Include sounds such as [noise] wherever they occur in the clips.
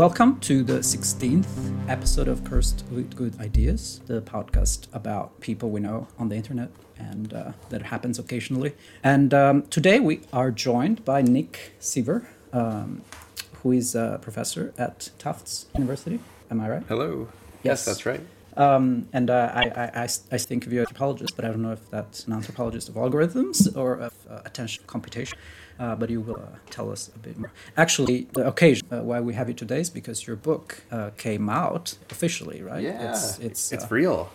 Welcome to the 16th episode of Cursed with Good Ideas, the podcast about people we know on the internet and uh, that happens occasionally. And um, today we are joined by Nick Seaver, um, who is a professor at Tufts University. Am I right? Hello. Yes. Yes, that's right. Um, and uh, I, I, I, I think of you as an anthropologist, but I don't know if that's an anthropologist of algorithms or of uh, attention computation. Uh, but you will uh, tell us a bit more. Actually, the occasion uh, why we have you today is because your book uh, came out officially, right? Yeah, it's it's, it's uh, real.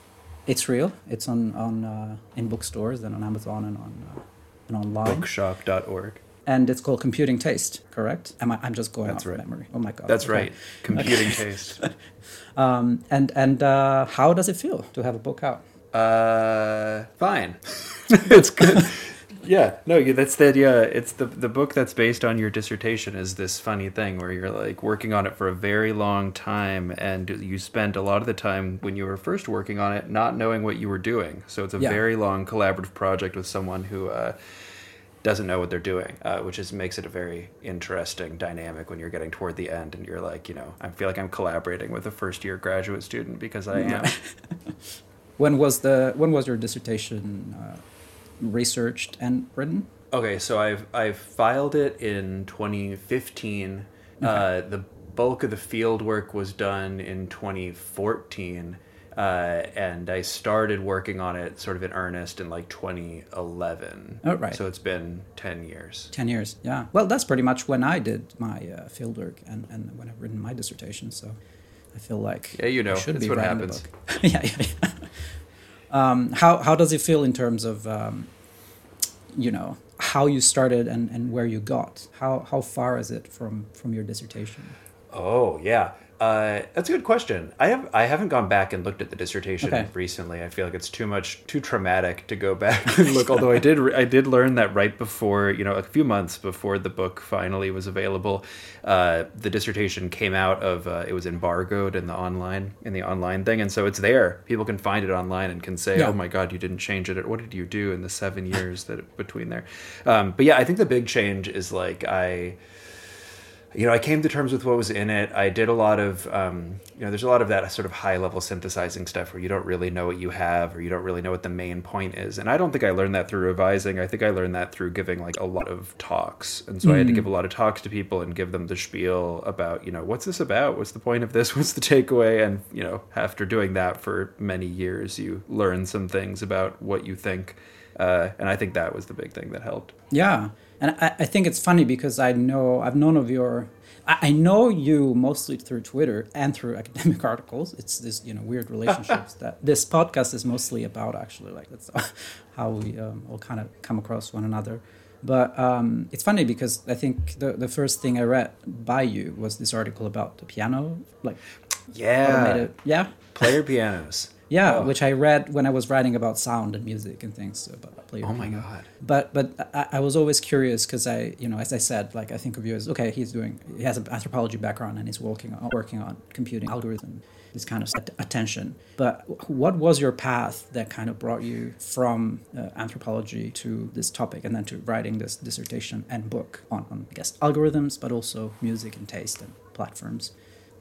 it's real. It's on on uh, in bookstores and on Amazon and on uh, and online. Bookshop.org. And it's called Computing Taste, correct? Am I, I'm just going That's off right. memory. Oh my god. That's okay. right. Computing taste. [laughs] Um, and and uh, how does it feel to have a book out? Uh, fine. [laughs] it's good. Yeah, no, that's the idea. It's the the book that's based on your dissertation is this funny thing where you're like working on it for a very long time, and you spent a lot of the time when you were first working on it not knowing what you were doing. So it's a Yeah. very long collaborative project with someone who uh, doesn't know what they're doing, uh, which is makes it a very interesting dynamic when you're getting toward the end and you're like, you know, I feel like I'm collaborating with a first year graduate student because I am. [laughs] When was the when was your dissertation uh, researched and written? Okay, so I've I've filed it in 2015. Uh, the bulk of the field work was done in 2014, uh, and I started working on it sort of in earnest in like 2011. Oh, right. So it's been 10 years. 10 years yeah well that's pretty much when i did my uh, fieldwork and, and when i've written my dissertation so i feel like Yeah, you know, I should be what happens. [laughs] yeah yeah, yeah. Um, how, how does it feel in terms of um, you know how you started and, and where you got? How, how far is it from from your dissertation? Oh yeah, uh, that's a good question. I have I haven't gone back and looked at the dissertation Okay. recently. I feel like it's too much too traumatic to go back [laughs] and look. [laughs] Although I did re- I did learn that right before you know a few months before the book finally was available, uh, the dissertation came out of uh, it was embargoed in the online in the online thing, and so it's there. People can find it online and can say, Yeah. "Oh my God, you didn't change it. What did you do in the seven years that between there?" Um, but yeah, I think the big change is like I you know, I came to terms with what was in it. I did a lot of, um, you know, there's a lot of that sort of high level synthesizing stuff where you don't really know what you have or you don't really know what the main point is. And I don't think I learned that through revising. I think I learned that through giving like a lot of talks. And so I had to give a lot of talks to people and give them the spiel about, you know, what's this about? What's the point of this? [laughs] What's the takeaway? And, you know, after doing that for many years, you learn some things about what you think. Uh, and I think that was the big thing that helped. Yeah, and I, I think it's funny because I know I've known of your. I, I know you mostly through Twitter and through [laughs] academic articles. It's this you know weird relationships [laughs] that this podcast is mostly about. Actually, like that's [laughs] how we um, all kind of come across one another. But um, it's funny because I think the the first thing I read by you was this article about the piano, like Yeah. automated. Yeah, Player pianos. Yeah, Oh. which I read when I was writing about sound and music and things about player Oh my piano. God. But but I, I was always curious because I you know as I said like I think of you as okay he's doing he has an anthropology background and he's working on working on computing algorithm this kind of attention. But what was your path that kind of brought you from uh, anthropology to this topic and then to writing this dissertation and book on, on I guess algorithms but also music and taste and platforms.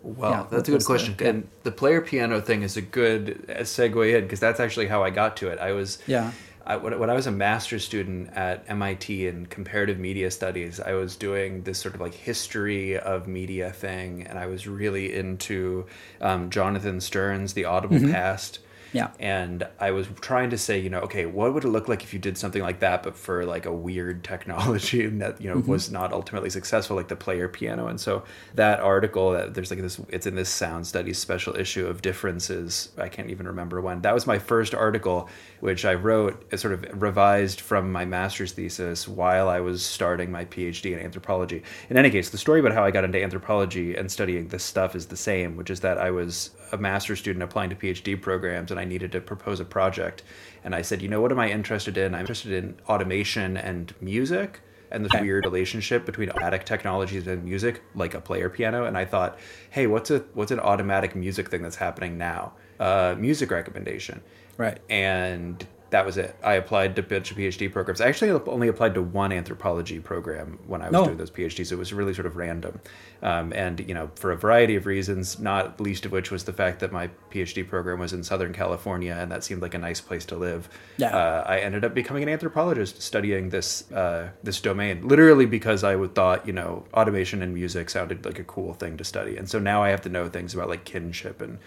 Well, Yeah, that's a good was the- question. yeah. And the player piano thing is a good segue in because that's actually how I got to it. I was Yeah. I, when, when I was a master's student at MIT in comparative media studies, I was doing this sort of like history of media thing, and I was really into um, Jonathan Sterne's The Audible Past. Yeah. And I was trying to say, you know, okay, what would it look like if you did something like that, but for like a weird technology [laughs] and that, you know, was not ultimately successful, like the player piano. And so that article, that there's like this, it's in this sound studies special issue of differences. I can't even remember when. That was my first article, which I wrote, uh, sort of revised from my master's thesis while I was starting my PhD in anthropology. In any case, the story about how I got into anthropology and studying this stuff is the same, which is that I was a master's student applying to PhD programs and I needed to propose a project. And I said, you know, what am I interested in? I'm interested in automation and music and this weird relationship between automatic technologies and music, like a player piano. And I thought, hey, what's a what's an automatic music thing that's happening now? Uh, music recommendation. Right. And that was it. I applied to a bunch of PhD programs. I actually only applied to one anthropology program when I was No. doing those PhDs. It was really sort of random, um, and you know, for a variety of reasons, not least of which was the fact that my PhD program was in Southern California, and that seemed like a nice place to live. Yeah. Uh, I ended up becoming an anthropologist, studying this uh, this domain, literally because I would thought you know automation and music sounded like a cool thing to study, and so now I have to know things about like kinship and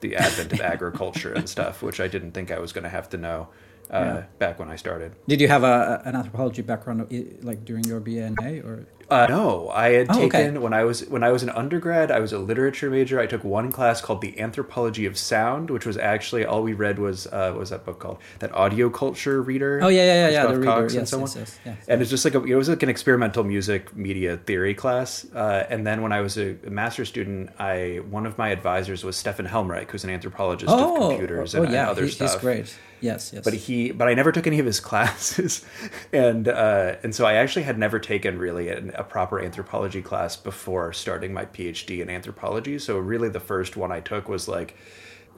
the advent of [laughs] agriculture and stuff, which I didn't think I was going to have to know Yeah. back when I started. Did you have a, an anthropology background like during your BNA or? Uh, no, I had Oh, okay. taken when I was when I was an undergrad. I was a literature major. I took one class called the Anthropology of Sound, which was actually all we read was uh, what was that book called? That audio culture reader. Oh yeah, yeah, yeah, yeah. The reader. Cox and Yes, yes, yes, yes. And it's just like a, it was like an experimental music media theory class. Uh, and then when I was a, a master's student, I one of my advisors was Stefan Helmreich, who's an anthropologist of computers oh, and, yeah, other he- stuff. He's great. Yes, yes. But he, but I never took any of his [laughs] classes, and uh, and so I actually had never taken really an, a proper anthropology class before starting my PhD in anthropology. So really, the first one I took was like,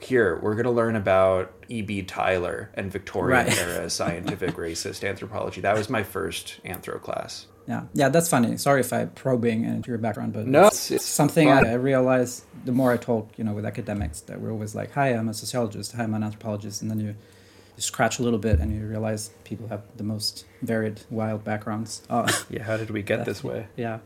here we're going to learn about E.B. Tylor and Victorian Right. era [laughs] scientific racist anthropology. That was my first anthro class. Yeah, yeah, that's funny. Sorry if I'm probing into your background, but No, it's, it's- something I. I realize the more I talk, you know, with academics, that we're always like, "Hi, I'm a sociologist. Hi, I'm an anthropologist," and then you, you scratch a little bit and you realize people have the most varied, wild backgrounds. Uh, [laughs] Yeah, how did we get this way? yeah,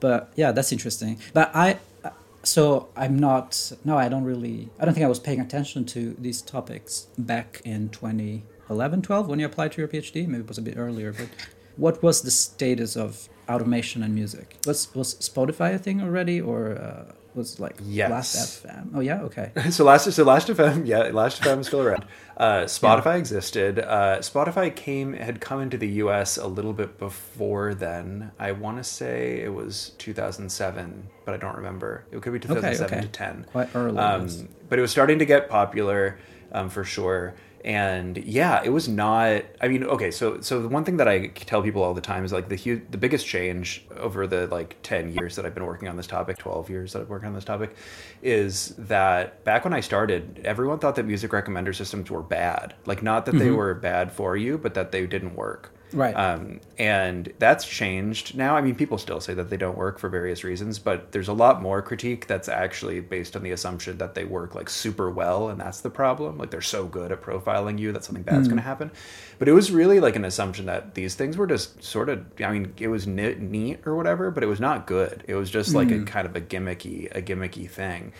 but yeah, that's interesting. But I, uh, so I'm not. No, I don't really. I don't think I was paying attention to these topics back in 2011, 12 when you applied to your PhD. Maybe it was a bit earlier, but what was the status of automation and music? Was was Spotify a thing already, or uh, was like Yes. Last FM? Oh yeah, okay. [laughs] so last so last FM yeah last FM is still around. [laughs] Uh, Spotify existed. Uh, Spotify came had come into the U.S. a little bit before then. I want to say it was 2007, but I don't remember. It could be 2007 okay. to 10. Quite early, Um. But it was starting to get popular um, for sure. And yeah, it was not. I mean, okay, so so the one thing that I tell people all the time is like the huge, the biggest change over the like ten years that I've been working on this topic, twelve years that I've worked on this topic, is that back when I started, everyone thought that music recommender systems were bad. Like not that they mm-hmm. were bad for you, but that they didn't work. Right. Um, and that's changed now. I mean, people still say that they don't work for various reasons, but there's a lot more critique that's actually based on the assumption that they work like super well, and that's the problem. Like they're so good at profiling you that something bad's going to happen. But it was really like an assumption that these things were just sort of. I mean, it was ne- neat or whatever, but it was not good. It was just like a kind of a gimmicky, a gimmicky thing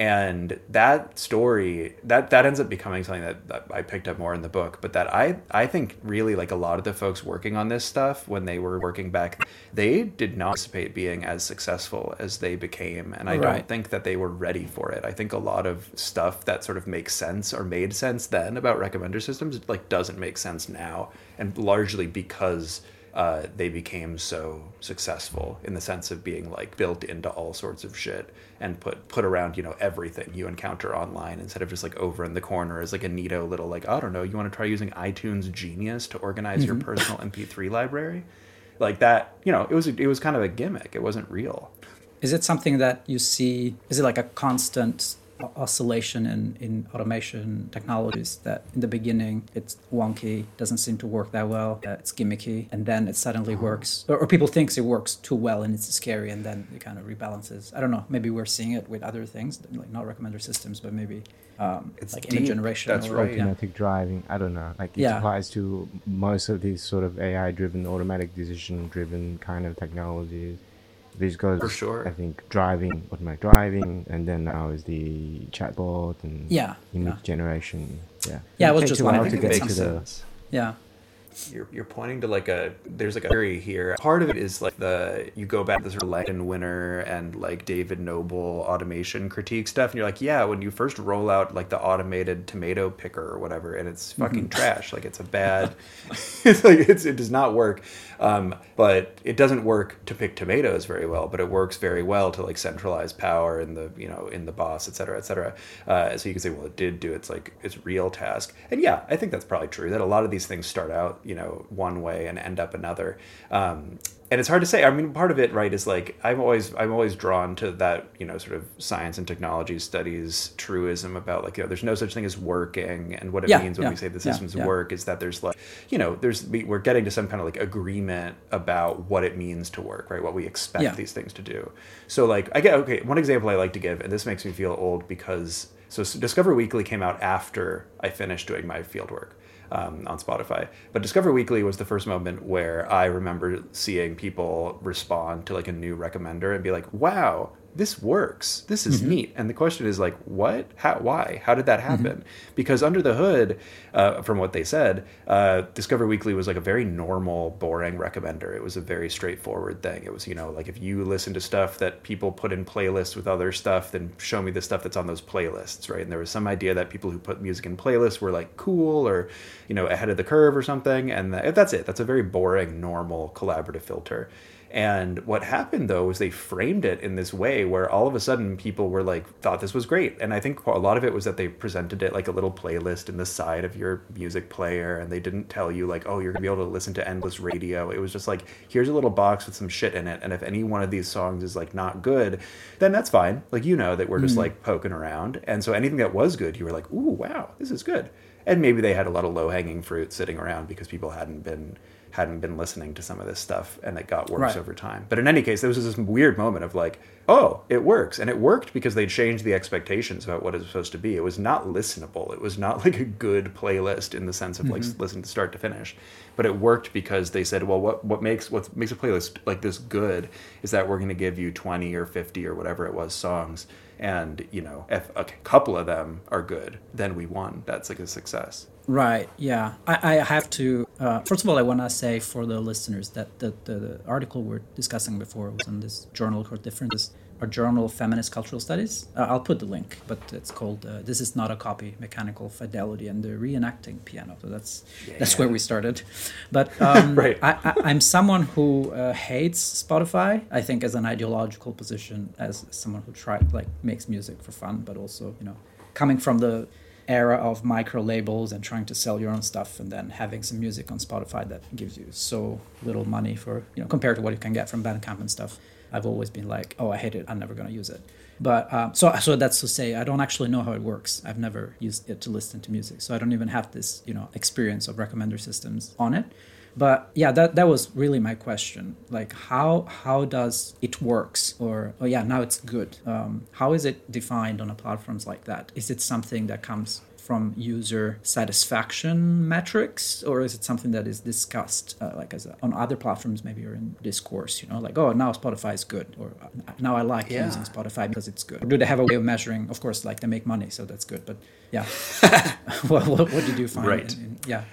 and that story that that ends up becoming something that, that I picked up more in the book but that I I think really like a lot of the folks working on this stuff when they were working back they did not anticipate being as successful as they became. And I Right. don't think that they were ready for it. I think a lot of stuff that sort of makes sense or made sense then about recommender systems like doesn't make sense now. And largely because uh, they became so successful in the sense of being like built into all sorts of shit and put put around you know everything you encounter online instead of just like over in the corner as like a neato little like I don't know you want to try using iTunes Genius to organize your personal MP3 library? Like that you know it was it was kind of a gimmick. It wasn't real. Is it something that you see? Is it like a constant oscillation in, in automation technologies that in the beginning it's wonky, doesn't seem to work that well, uh, it's gimmicky, and then it suddenly works, or, or people thinks it works too well and it's scary, and then it kind of rebalances. I don't know. Maybe we're seeing it with other things, like not recommender systems, but maybe um, It's like deep. image generation. That's or, right. Yeah. automatic driving. I don't know. Like it Yeah. applies to most of these sort of AI-driven, automatic decision-driven kind of technologies. This goes, For sure. I think, driving, automatic driving, and then now is the chatbot and Yeah, image yeah. generation. Yeah. Yeah, I It was just a while to get to makes the. Yeah. You're, you're pointing to like a there's like a theory here. Part of it is like the you go back to the sort of winner and like david noble automation critique stuff and you're like yeah when you first roll out like the automated tomato picker or whatever and it's fucking trash like it's a bad [laughs] it's like it's, it does not work. Um, but it doesn't work to pick tomatoes very well but it works very well to like centralize power in the you know in the boss et cetera et cetera. Uh, so you can say well it did do its like its real task. And yeah i think that's probably true that a lot of these things start out you know one way and end up another um, and it's hard to say. I mean, part of it, right, is like I'm always I'm always drawn to that you know sort of science and technology studies truism about like you know there's no such thing as working, and what it Yeah, means when yeah, we say the systems yeah. work is that there's like you know there's we, we're getting to some kind of like agreement about what it means to work, right? What we expect these things to do. So like I get okay. One example I like to give, and this makes me feel old because so Discover Weekly came out after I finished doing my field work um, on Spotify. But Discover Weekly was the first moment where I remember seeing people respond to like a new recommender and be like, "Wow, this works. This is neat." And the question is like, "What? How? Why? How did that happen?" Because under the hood, uh, from what they said, uh, Discover Weekly was like a very normal, boring recommender. It was a very straightforward thing. It was you know like if you listen to stuff that people put in playlists with other stuff, then show me the stuff that's on those playlists, right? And there was some idea that people who put music in playlists were like cool or you know ahead of the curve or something and that, that's it that's a very boring normal collaborative filter and what happened though was they framed it in this way where all of a sudden people were like thought this was great. And i think a lot of it was that they presented it like a little playlist in the side of your music player and they didn't tell you like oh you're gonna be able to listen to endless radio. It was just like here's a little box with some shit in it and if any one of these songs is like not good then that's fine. Like you know that we're just mm-hmm. like poking around. And so anything that was good you were like ooh wow this is good. And maybe they had a lot of low hanging fruit sitting around because people hadn't been hadn't been listening to some of this stuff and it got worse Right. over time. But in any case there was this weird moment of like oh it works. And it worked because they changed the expectations about what it was supposed to be. It was not listenable. It was not [laughs] like a good playlist in the sense of like mm-hmm. listen to start to finish. But it worked because they said well what what makes what makes a playlist like this good is that we're going to give you 20 or 50 or whatever it was songs. And you know if a couple of them are good then we won. That's like a success Right. Yeah. I, I have to. Uh, first of all, I want to say for the listeners that the, the, the article we're discussing before was in this journal called Differences, our journal Feminist Cultural Studies. Uh, I'll put the link, but it's called uh, "This Is Not a Copy: Mechanical Fidelity and the Reenacting Piano." So that's that's where we started. But um, [laughs] Right. I, I, I'm someone who uh, hates Spotify. I think as an ideological position, as someone who tried like makes music for fun, but also you know coming from the era of micro labels and trying to sell your own stuff and then having some music on Spotify that gives you so little money for you know compared to what you can get from Bandcamp and stuff. I've always been like, oh, I hate it. I'm never gonna use it. But um, so so that's to say, I don't actually know how it works. I've never used it to listen to music, so I don't even have this you know experience of recommender systems on it. But yeah, that that was really my question. Like how how does it works? Or oh yeah, now it's good. Um, how is it defined on a platforms like that? Is it something that comes from user satisfaction metrics, or is it something that is discussed uh, like as a, on other platforms, maybe or in discourse? You know, like oh now Spotify is good, or uh, now I like Yeah. using Spotify because it's good. Or do they have a way of measuring? Of course, like they make money, so that's good. But yeah, [laughs] [laughs] what, what, what did you find? Right. in- in- yeah.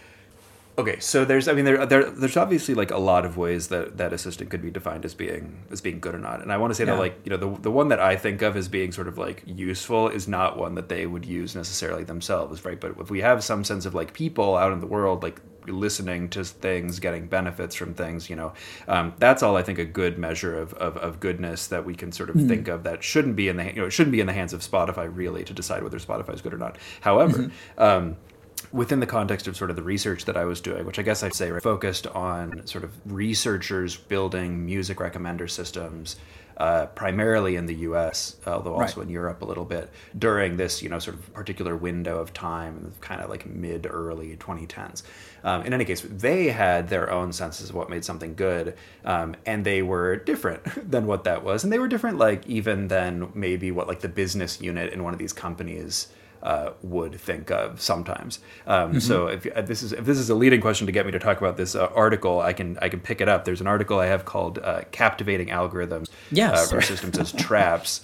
Okay, so there's, I mean, there, there, there's obviously like a lot of ways that that assistant could be defined as being as being good or not, and I want to say Yeah. that like you know the the one that I think of as being sort of like useful is not one that they would use necessarily themselves, right? But if we have some sense of like people out in the world like listening to things, getting benefits from things, you know, um, that's all I think a good measure of, of, of goodness that we can sort of think of that shouldn't be in the you know it shouldn't be in the hands of Spotify really to decide whether Spotify is good or not. However. Um, within the context of sort of the research that I was doing, which I guess I'd say right, focused on sort of researchers building music recommender systems, uh, primarily in the U.S., although also Right. in Europe a little bit during this you know sort of particular window of time, kind of like mid early 2010s. Um, in any case, they had their own senses of what made something good, um, and they were different [laughs] than what that was, and they were different like even than maybe what like the business unit in one of these companies uh, would think of sometimes. Um, So if uh, this is if this is a leading question to get me to talk about this uh, article, I can I can pick it up. There's an article I have called uh, "Captivating Algorithms." Yes. uh, or systems as [laughs] traps.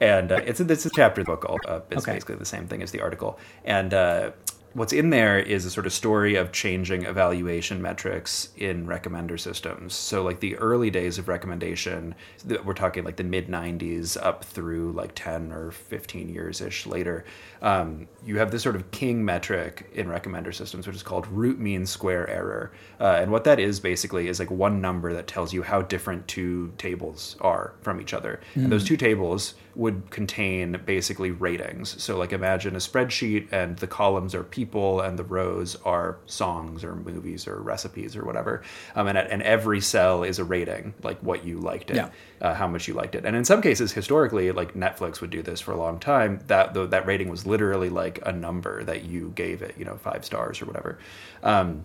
And uh, it's a, it's a chapter book. Uh, it's Okay. basically the same thing as the article. And uh, what's in there is a sort of story of changing evaluation metrics in recommender systems. So like the early days of recommendation, we're talking like the mid 90s up through like 10 or 15 years ish later. Um, you have this sort of king metric in recommender systems, which is called root mean square error. Uh, and what that is basically is like one number that tells you how different two tables are from each other. And those two tables would contain basically ratings. So, like, imagine a spreadsheet, and the columns are people, and the rows are songs or movies or recipes or whatever. Um, and, and every cell is a rating, like what you liked it, Yeah. uh, how much you liked it. And in some cases, historically, like Netflix would do this for a long time. That that rating was literally like a number that you gave it, you know, five stars or whatever. Um,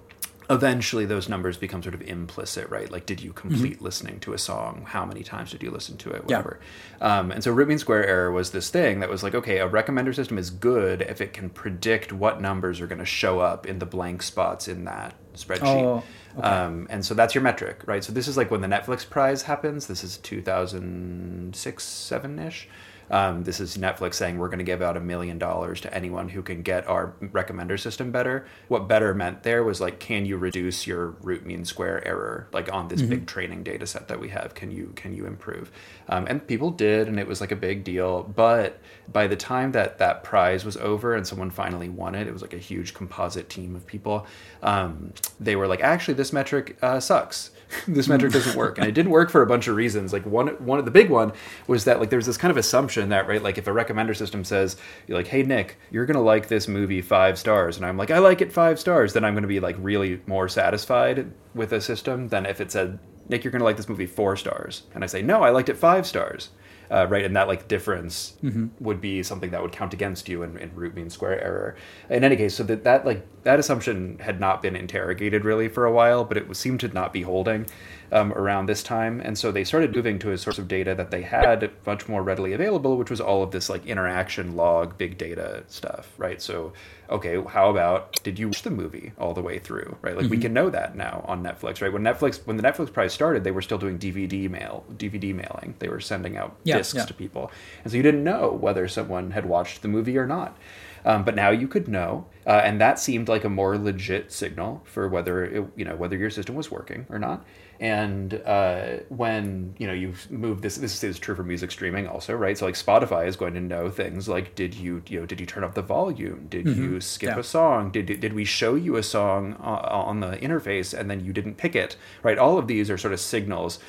eventually those numbers become sort of implicit right? Like did you complete listening to a song? How many times did you listen to it? Yeah. whatever. Um, and so root mean square error was this thing that was like okay a recommender system is good if it can predict what numbers are going to show up in the blank spots in that spreadsheet. Oh, okay. um, and so that's your metric right? So this is like when the netflix prize happens. This is 2006 7ish um, this is Netflix saying we're going to give out a million dollars to anyone who can get our recommender system better. What better meant there was like, can you reduce your root mean square error like on this big training data set that we have? Can you can you improve? Um, and people did, and it was like a big deal. But by the time that that prize was over and someone finally won it, it was like a huge composite team of people. Um, they were like, actually, this metric uh, sucks. [laughs] this metric doesn't work, and it didn't work for a bunch of reasons. Like one one of the big one was that like there was this kind of assumption that right like if a recommender system says you're like hey Nick you're gonna like this movie five stars and I'm like I like it five stars then I'm gonna be like really more satisfied with a system than if it said Nick you're gonna like this movie four stars and I say no I liked it five stars uh, right and that like difference would be something that would count against you in, in root mean square error. In any case so that that like that assumption had not been interrogated really for a while but it was, seemed to not be holding um, around this time and so they started moving to a source of data that they had much more readily available which was all of this like interaction log big data stuff right so okay how about did you watch the movie all the way through right like we Mm-hmm. can know that now on netflix right when netflix when the netflix prize started they were still doing dvd mail dvd mailing they were sending out Yeah, discs yeah. to people and so you didn't know whether someone had watched the movie or not um, but now you could know, uh, and that seemed like a more legit signal for whether it, you know whether your system was working or not. And uh, when you know you move this, this is true for music streaming also, right? So like Spotify is going to know things like did you you know did you turn up the volume? Did you skip Yeah. a song? Did did we show you a song uh, on the interface and then you didn't pick it? Right? All of these are sort of signals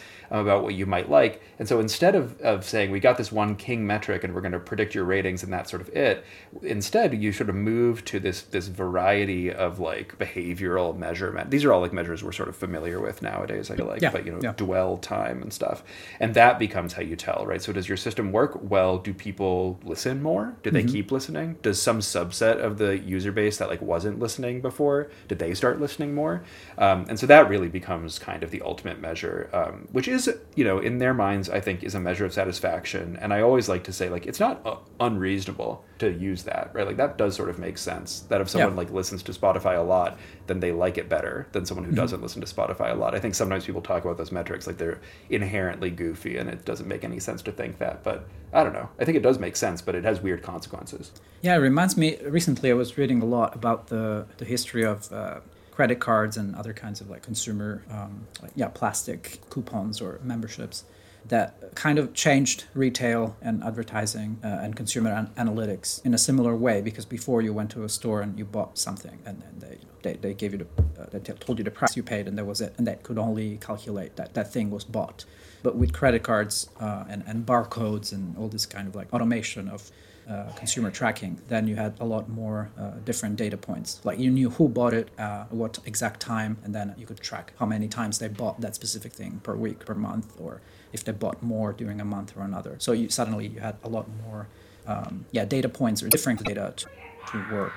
about what you might like. And so instead of, of saying we got this one king metric and we're going to predict your ratings and that's sort of it, instead you sort of move to this this variety of like behavioral measurement. These are all like measures we're sort of familiar with nowadays, I feel like, Yeah, but you know, yeah. dwell time and stuff. And that becomes how you tell, right? So does your system work well? Do people listen more? Do they keep listening? Does some subset of the user base that like wasn't listening before, did they start listening more? Um, and so that really becomes kind of the ultimate measure, um, which is, you know, in their minds, I think is a measure of satisfaction. And I always like to say, like, it's not uh, unreasonable to use that, right? Like that does sort of make sense. That if someone Yeah. like listens to Spotify a lot, then they like it better than someone who doesn't listen to Spotify a lot. I think sometimes people talk about those metrics like they're inherently goofy, and it doesn't make any sense to think that. But I don't know. I think it does make sense, but it has weird consequences. Yeah, it reminds me. Recently, I was reading a lot about the the history of uh, credit cards and other kinds of like consumer, um, like yeah, plastic coupons or memberships that kind of changed retail and advertising uh, and consumer an- analytics in a similar way. Because before you went to a store and you bought something, and then they they, they gave you the uh, they t- told you the price you paid, and that was it, and they could only calculate that that thing was bought. But with credit cards uh, and and barcodes and all this kind of like automation of uh, consumer tracking, then you had a lot more uh, different data points. Like you knew who bought it, uh, what exact time, and then you could track how many times they bought that specific thing per week, per month, or if they bought more during a month or another. So you suddenly you had a lot more, um, yeah, data points or different data to, to work.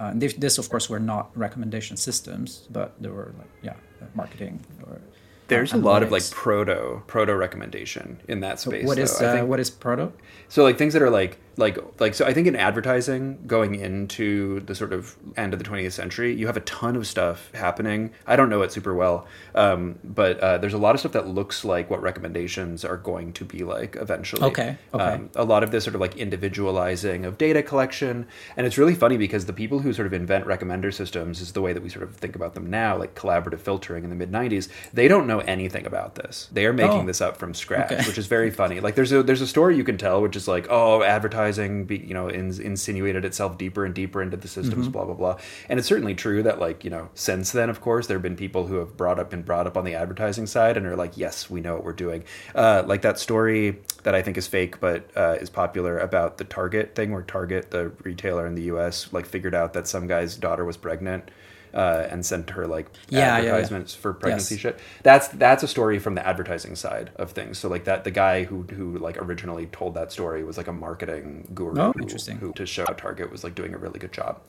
Uh, and this, this, of course, were not recommendation systems, but there were like, yeah, marketing or. There's uh, a lot of like proto proto recommendation in that So space. what is uh, what is proto? So like things that are like like like so I think in advertising going into the sort of end of the 20th century, you have a ton of stuff happening. I don't know it super well, um, but uh, there's a lot of stuff that looks like what recommendations are going to be like eventually. Okay, okay. Um, a lot of this sort of like individualizing of data collection, and it's really funny because the people who sort of invent recommender systems is the way that we sort of think about them now, like collaborative filtering in the mid 90s. They don't know anything about this. They are making Oh. this up from scratch, Okay. which is very funny. Like there's a there's a story you can tell, which is like, oh, advertising, be, you know, ins- insinuated itself deeper and deeper into the systems, blah blah blah. And it's certainly true that like you know, since then, of course, there have been people who have brought up and brought up on the advertising side and are like, yes, we know what we're doing. Uh, like that story that I think is fake but uh, is popular about the Target thing, where Target, the retailer in the U.S., like figured out that some guy's daughter was pregnant. Uh, and sent her like Yeah, yeah, yeah. advertisements for pregnancy Yes. shit. That's that's a story from the advertising side of things. So like that the guy who who like originally told that story was like a marketing guru. Oh, who- interesting. Who to show how Target was like doing a really good job.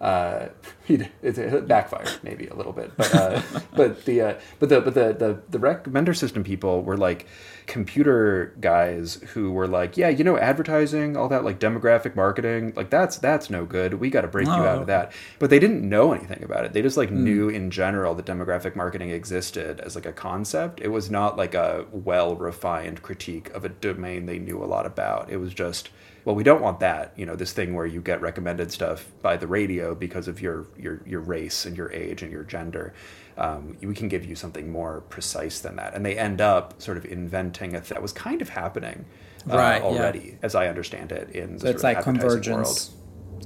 Uh, [laughs] it, it backfired maybe a little bit, but uh, [laughs] but the uh, but the but the the the recommender system people were like computer guys who were like, yeah, you know, advertising, all that like demographic marketing, like that's that's no good. We got to break you out Oh. of that. But they didn't know anything about it. They just like hmm. knew in general that demographic marketing existed as like a concept. It was not like a well refined critique of a domain they knew a lot about. It was just well, we don't want that. You know, this thing where you get recommended stuff by the radio because of your your your race and your age and your gender. Um, we can give you something more precise than that. And they end up sort of inventing a th- that was kind of happening uh, Right, yeah. already, as I understand it. In the So it's like convergence,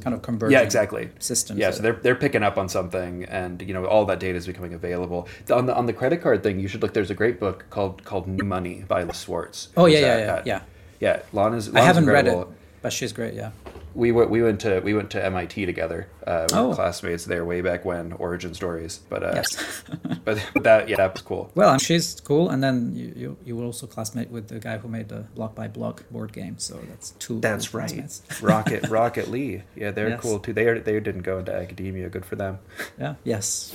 kind of convergence. yeah, exactly. Systems. Yeah, so they're they're picking up on something, and you know all that data is becoming available. On the on the credit card thing, you should look. There's a great book called called New Money by Liz Swartz. Oh, yeah, yeah, at- yeah, yeah. yeah. Lana's, I haven't read it, incredible. But she's great. Yeah. We went we went to we went to MIT together. Uh, we Oh. were classmates there way back when. Origin stories, but uh, Yes. [laughs] but that yeah, that was cool. Well, and she's cool, and then you, you you were also classmate with the guy who made the Block by Block board game. So that's two. That's cool right. [laughs] Rocket Rocket Lee. Yeah, they're Yes. cool too. They are, they didn't go into academia. Good for them. Yeah. Yes.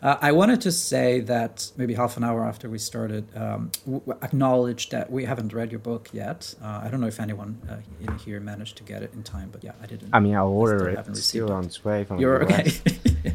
Uh, I wanted to say that maybe half an hour after we started, um, w- w- acknowledge that we haven't read your book yet. Uh, I don't know if anyone uh, in here managed to get it in time, but yeah, I didn't. I mean, I'll order still it. haven't It's still it. on its way from You're okay. US. [laughs]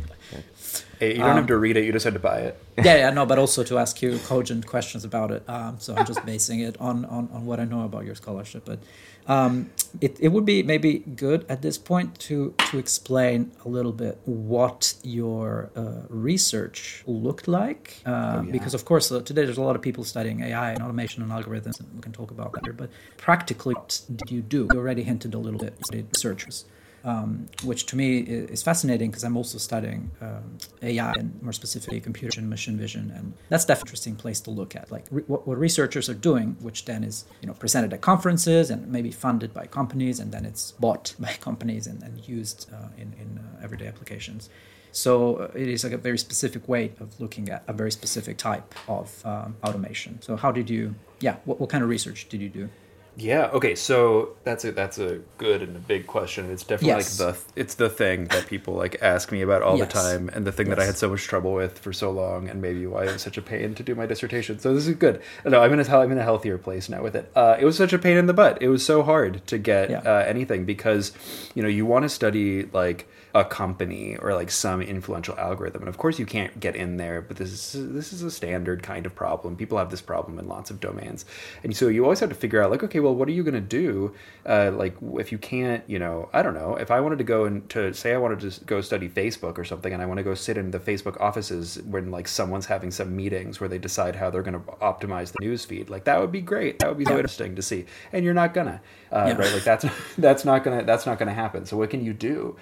Hey, you don't Um, have to read it. You just had to buy it. [laughs] yeah, yeah, no, but also to ask you cogent questions about it. Um, so I'm just basing it on, on, on what I know about your scholarship. But um, it, it would be maybe good at this point to, to explain a little bit what your uh, research looked like. Uh, yeah. Because, of course, uh, today there's a lot of people studying AI and automation and algorithms, and we can talk about that. But practically, what did you do? You already hinted a little bit. You studied researchers um, which to me is fascinating because I'm also studying um, AI and more specifically computer vision, machine vision, and that's definitely an interesting place to look at, like re- what, what researchers are doing, which then is you know presented at conferences and maybe funded by companies, and then it's bought [laughs] by companies and, and used uh, in in uh, everyday applications. So uh, it is like a very specific way of looking at a very specific type of um, automation. So how did you? Yeah, what, what kind of research did you do? Yeah. Okay. So that's a that's a good and a big question. It's definitely Yes. like the it's the thing that people like ask me about all Yes. the time, and the thing that I had so much trouble with for so long, and maybe why it was such a pain to do my dissertation. So this is good. No, I'm in a I'm in a healthier place now with it. Uh, it was such a pain in the butt. It was so hard to get Yeah. uh, anything because you know you want to study like a company or like some influential algorithm and of course you can't get in there but this is this is a standard kind of problem. People have this problem in lots of domains. And so you always have to figure out like okay well what are you going to do uh, like if you can't you know i don't know if i wanted to go and to say i wanted to go study facebook or something and i want to go sit in the facebook offices when like someone's having some meetings where they decide how they're going to optimize the news feed like that would be great. That would be so interesting to see. And you're not gonna uh, Yeah. right? Like that's [laughs] that's not gonna that's not gonna happen. So what can you do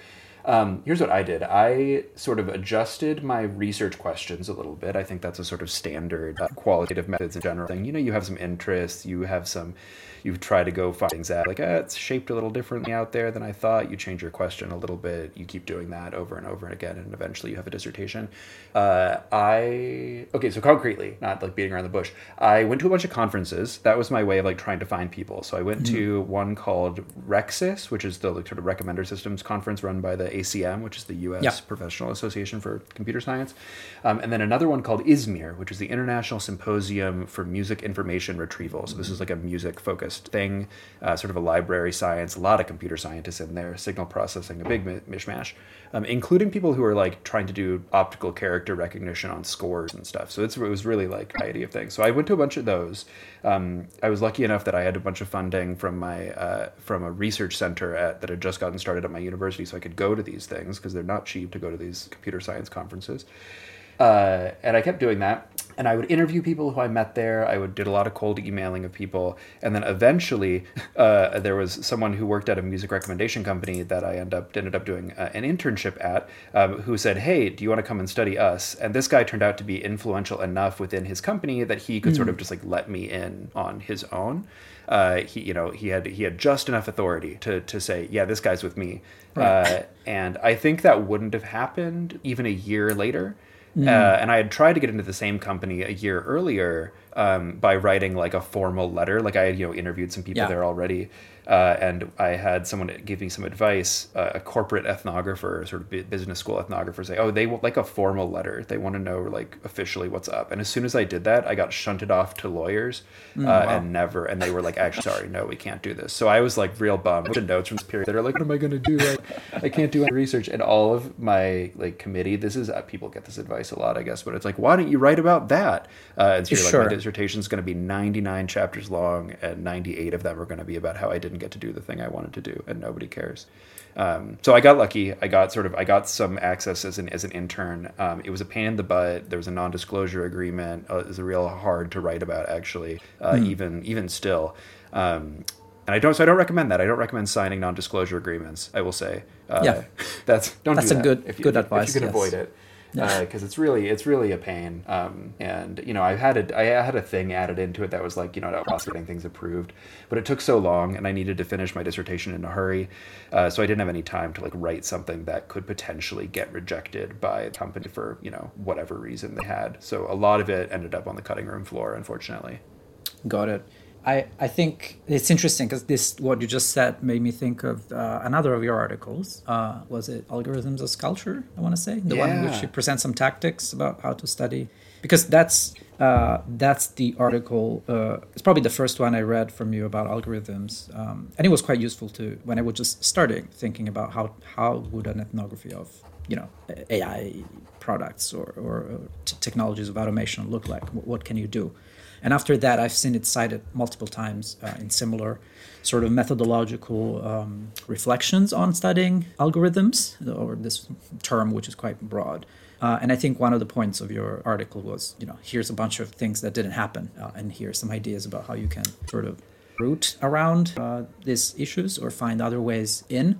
um, here's what I did. I sort of adjusted my research questions a little bit. I think that's a sort of standard uh, qualitative methods in general thing. You know, you have some interests, you have some, you try to go find things out like ah, it's shaped a little differently out there than I thought. You change your question a little bit. You keep doing that over and over and again, and eventually you have a dissertation. Uh, I okay, so concretely, not like beating around the bush. I went to a bunch of conferences. That was my way of like trying to find people. So I went to one called RecSys, which is the like, sort of recommender systems conference run by the ACM, which is the U.S. Yeah. Professional Association for Computer Science, um, and then another one called ISMIR, which is the International Symposium for Music Information Retrieval. So this is like a music-focused thing, uh, sort of a library science. A lot of computer scientists in there, signal processing, a big mishmash, um, including people who are like trying to do optical character recognition on scores and stuff. So it's, it was really like a variety of things. So I went to a bunch of those. Um, I was lucky enough that I had a bunch of funding from my uh, from a research center at, that had just gotten started at my university, so I could go to these things because they're not cheap to go to these computer science conferences. Uh, and I kept doing that. And I would interview people who I met there. I would did a lot of cold emailing of people, and then eventually [laughs] uh, there was someone who worked at a music recommendation company that I ended up ended up doing uh, an internship at, um, who said, "Hey, do you want to come and study us?" And this guy turned out to be influential enough within his company that he could mm. sort of just like let me in on his own. Uh, he, you know, he had he had just enough authority to to say, "Yeah, this guy's with me," right. Uh, and I think that wouldn't have happened even a year later. Mm. Uh, and I had tried to get into the same company a year earlier um, by writing like a formal letter. Like I had, you know, interviewed some people yeah. there already, uh, and I had someone give me some advice, uh, a corporate ethnographer, sort of business school ethnographer, say, "Oh, they want like a formal letter. They want to know like officially what's up." And as soon as I did that, I got shunted off to lawyers, mm, uh, wow. and never. And they were like, "Actually, sorry, no, we can't do this." So I was like real bummed. With the notes from this period that are like, "What am I going to do? I, I, can't do any research." And all of my like committee, this is uh, people get this advice a lot, I guess, but it's like, why don't you write about that? Uh, and so you're sure. like, my dissertation is going to be 99 chapters long, and 98 of them are going to be about how I didn't get to do the thing I wanted to do, and nobody cares. Um, so I got lucky. I got sort of I got some access as an as an intern. Um, it was a pain in the butt. There was a non disclosure agreement. Uh, it was real hard to write about actually, uh, mm. even even still. Um, and I don't so I don't recommend that. I don't recommend signing non disclosure agreements. I will say. Uh, yeah, that's don't that's do that. a good if you, good if, advice. If you can yes. avoid it because uh, it's really it's really a pain. Um, and you know, I had a I had a thing added into it that was like you know about getting things approved, but it took so long, and I needed to finish my dissertation in a hurry, uh, so I didn't have any time to like write something that could potentially get rejected by a company for you know whatever reason they had. So a lot of it ended up on the cutting room floor, unfortunately. Got it. I, I think it's interesting because this what you just said made me think of uh, another of your articles. Uh, was it algorithms as culture? I want to say the yeah. one in which you present some tactics about how to study because that's uh, that's the article. Uh, it's probably the first one I read from you about algorithms, um, and it was quite useful to when I was just starting thinking about how how would an ethnography of you know AI products or, or t- technologies of automation look like? What, what can you do? And after that, I've seen it cited multiple times uh, in similar sort of methodological um, reflections on studying algorithms, or this term, which is quite broad. Uh, and I think one of the points of your article was, you know, here's a bunch of things that didn't happen, uh, and here's some ideas about how you can sort of root around uh, these issues or find other ways in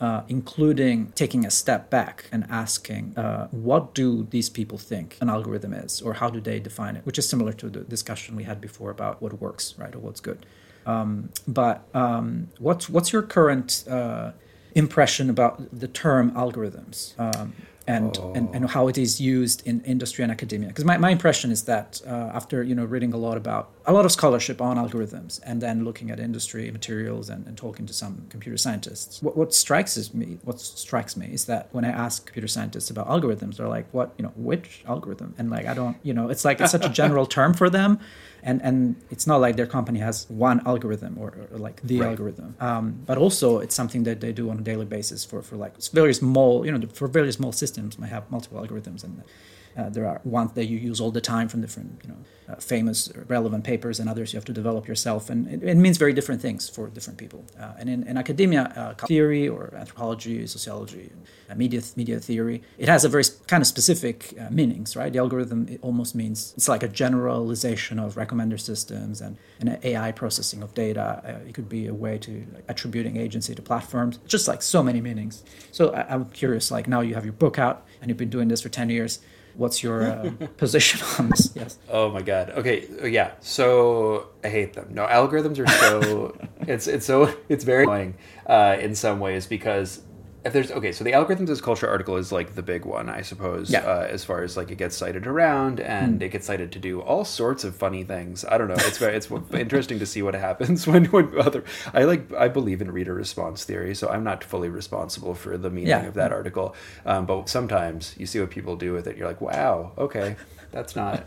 uh, including taking a step back and asking, uh, what do these people think an algorithm is, or how do they define it? Which is similar to the discussion we had before about what works, right, or what's good. Um, but um, what's what's your current uh, impression about the term algorithms? Um, and, oh. and, and how it is used in industry and academia. Because my, my impression is that uh, after you know reading a lot about a lot of scholarship on algorithms and then looking at industry materials and, and talking to some computer scientists, what, what strikes me what strikes me is that when I ask computer scientists about algorithms, they're like, "What you know, which algorithm?" And like I don't you know, it's like it's such a general [laughs] term for them and and it's not like their company has one algorithm or, or like the right. algorithm um, but also it's something that they do on a daily basis for for like very small you know for very small systems might have multiple algorithms and uh, there are ones that you use all the time from different, you know, uh, famous, relevant papers, and others you have to develop yourself, and it, it means very different things for different people. Uh, and in, in academia, uh, theory or anthropology, sociology, uh, media media theory, it has a very kind of specific meanings, right? The algorithm it almost means it's like a generalization of recommender systems and, and AI processing of data. it could be a way to like, attributing agency to platforms, just like so many meanings. So I, I'm curious, like now you have your book out and you've been doing this for ten years What's your uh, [laughs] position on this? Yes. Oh my god. Okay. Yeah. So I hate them. No, algorithms are so. [laughs] it's it's so it's very annoying uh, in some ways because if there's okay, so the algorithms as culture article is like the big one, I suppose. Yeah. Uh, as far as like it gets cited around and mm. it gets cited to do all sorts of funny things. I don't know. It's very it's [laughs] interesting to see what happens [laughs] when when other. I like I believe in reader response theory, so I'm not fully responsible for the meaning yeah. of that article. Um, but sometimes you see what people do with it. You're like, wow, okay that's not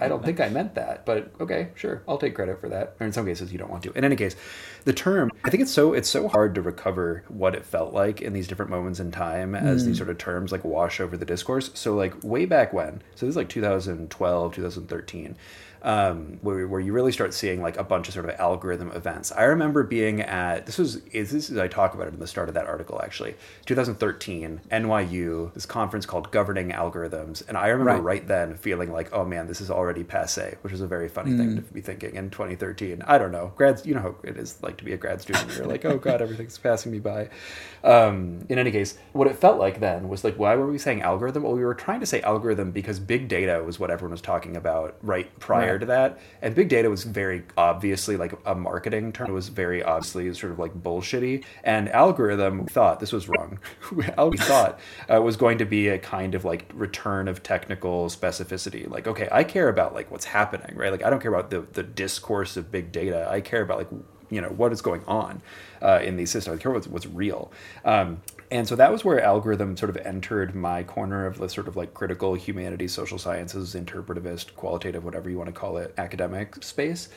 i don't think i meant that but okay sure i'll take credit for that. Or in some cases you don't want to. In any case the term i think it's so it's so hard to recover what it felt like in these different moments in time as mm. these sort of terms like wash over the discourse. So like way back when so this is like 2012 2013 um, where, where you really start seeing like a bunch of sort of algorithm events. I remember being at this was this is I talk about it in the start of that article actually 2013 NYU this conference called Governing Algorithms and I remember right, right then feeling like oh man this is already passe which is a very funny mm. thing to be thinking in 2013 I don't know grads you know how it is like to be a grad student you're like oh god everything's passing me by um, in any case what it felt like then was like why were we saying algorithm well we were trying to say algorithm because big data was what everyone was talking about right prior right. To that and big data was very obviously like a marketing term. It was very obviously sort of like bullshitty and algorithm thought this was wrong. [laughs] We thought uh, was going to be a kind of like return of technical specificity. Like okay i care about like what's happening right? Like i don't care about the the discourse of big data. I care about like you know what is going on uh, in these systems. I care what's, what's real. Um, and so that was where algorithm sort of entered my corner of the sort of like critical humanities, social sciences, interpretivist, qualitative, whatever you want to call it, academic space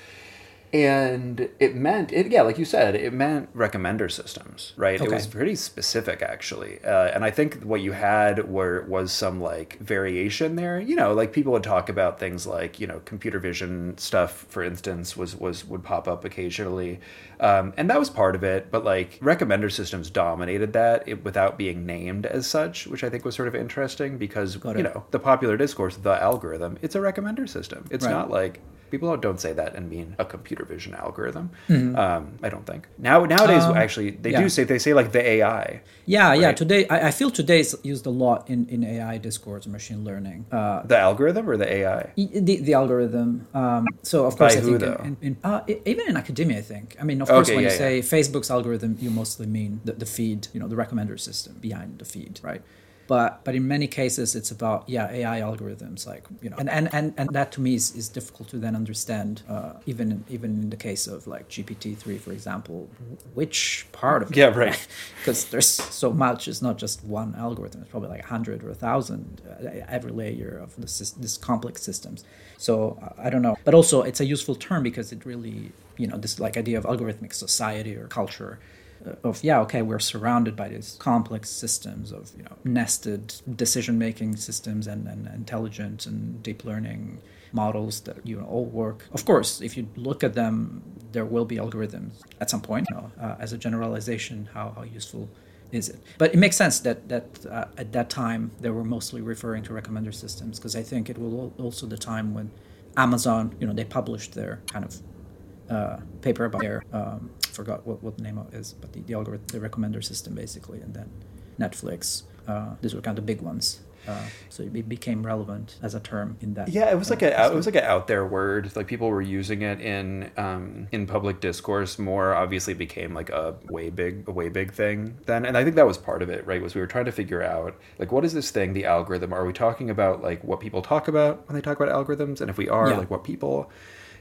and it meant it yeah like you said it meant recommender systems right? Okay. it was pretty specific actually. Uh, and i think what you had were was some like variation there. You know like people would talk about things like you know computer vision stuff for instance was was would pop up occasionally. Um, and that was part of it. But like recommender systems dominated that it, without being named as such which i think was sort of interesting because you know the popular discourse the algorithm it's a recommender system. It's right. not like People don't say that and mean a computer vision algorithm. Mm-hmm. Um, I don't think now nowadays um, actually they yeah. do say they say like the AI. Yeah, right? yeah. Today I, I, feel today is used a lot in, in AI discourse, machine learning. Uh, the algorithm or the AI? The, the algorithm. Um, so of course, By I who, think? In, in, uh, even in academia, I think. I mean, of course, when yeah, you say yeah. Facebook's algorithm, you mostly mean the, the feed, you know, the recommender system behind the feed, right? But but in many cases it's about yeah AI algorithms like you know and and and, and that to me is, is difficult to then understand uh, even even in the case of like GPT three for example which part of yeah right. [laughs] Because there's so much it's not just one algorithm it's probably like a hundred or a thousand uh, every layer of this this complex systems. So uh, I don't know. But also it's a useful term because it really you know this like idea of algorithmic society or culture of yeah okay we're surrounded by these complex systems of you know nested decision making systems and, and intelligent and deep learning models that you know all work. Of course if you look at them there will be algorithms at some point you know, uh, as a generalization how, how useful is it? But it makes sense that that uh, at that time they were mostly referring to recommender systems because i think it was also the time when amazon you know they published their kind of uh, paper about their um, forgot what, what the name of is, but the, the algorithm, the recommender system basically, and then Netflix. Uh, these were kind of big ones. Uh, so it became relevant as a term in that. Yeah, it was like a it was like an out there word. Like people were using it in um, in public discourse more. Obviously, became like a way big a way big thing then, and I think that was part of it. Right, was we were trying to figure out like what is this thing, the algorithm? Are we talking about like what people talk about when they talk about algorithms? And if we are, yeah. like what people?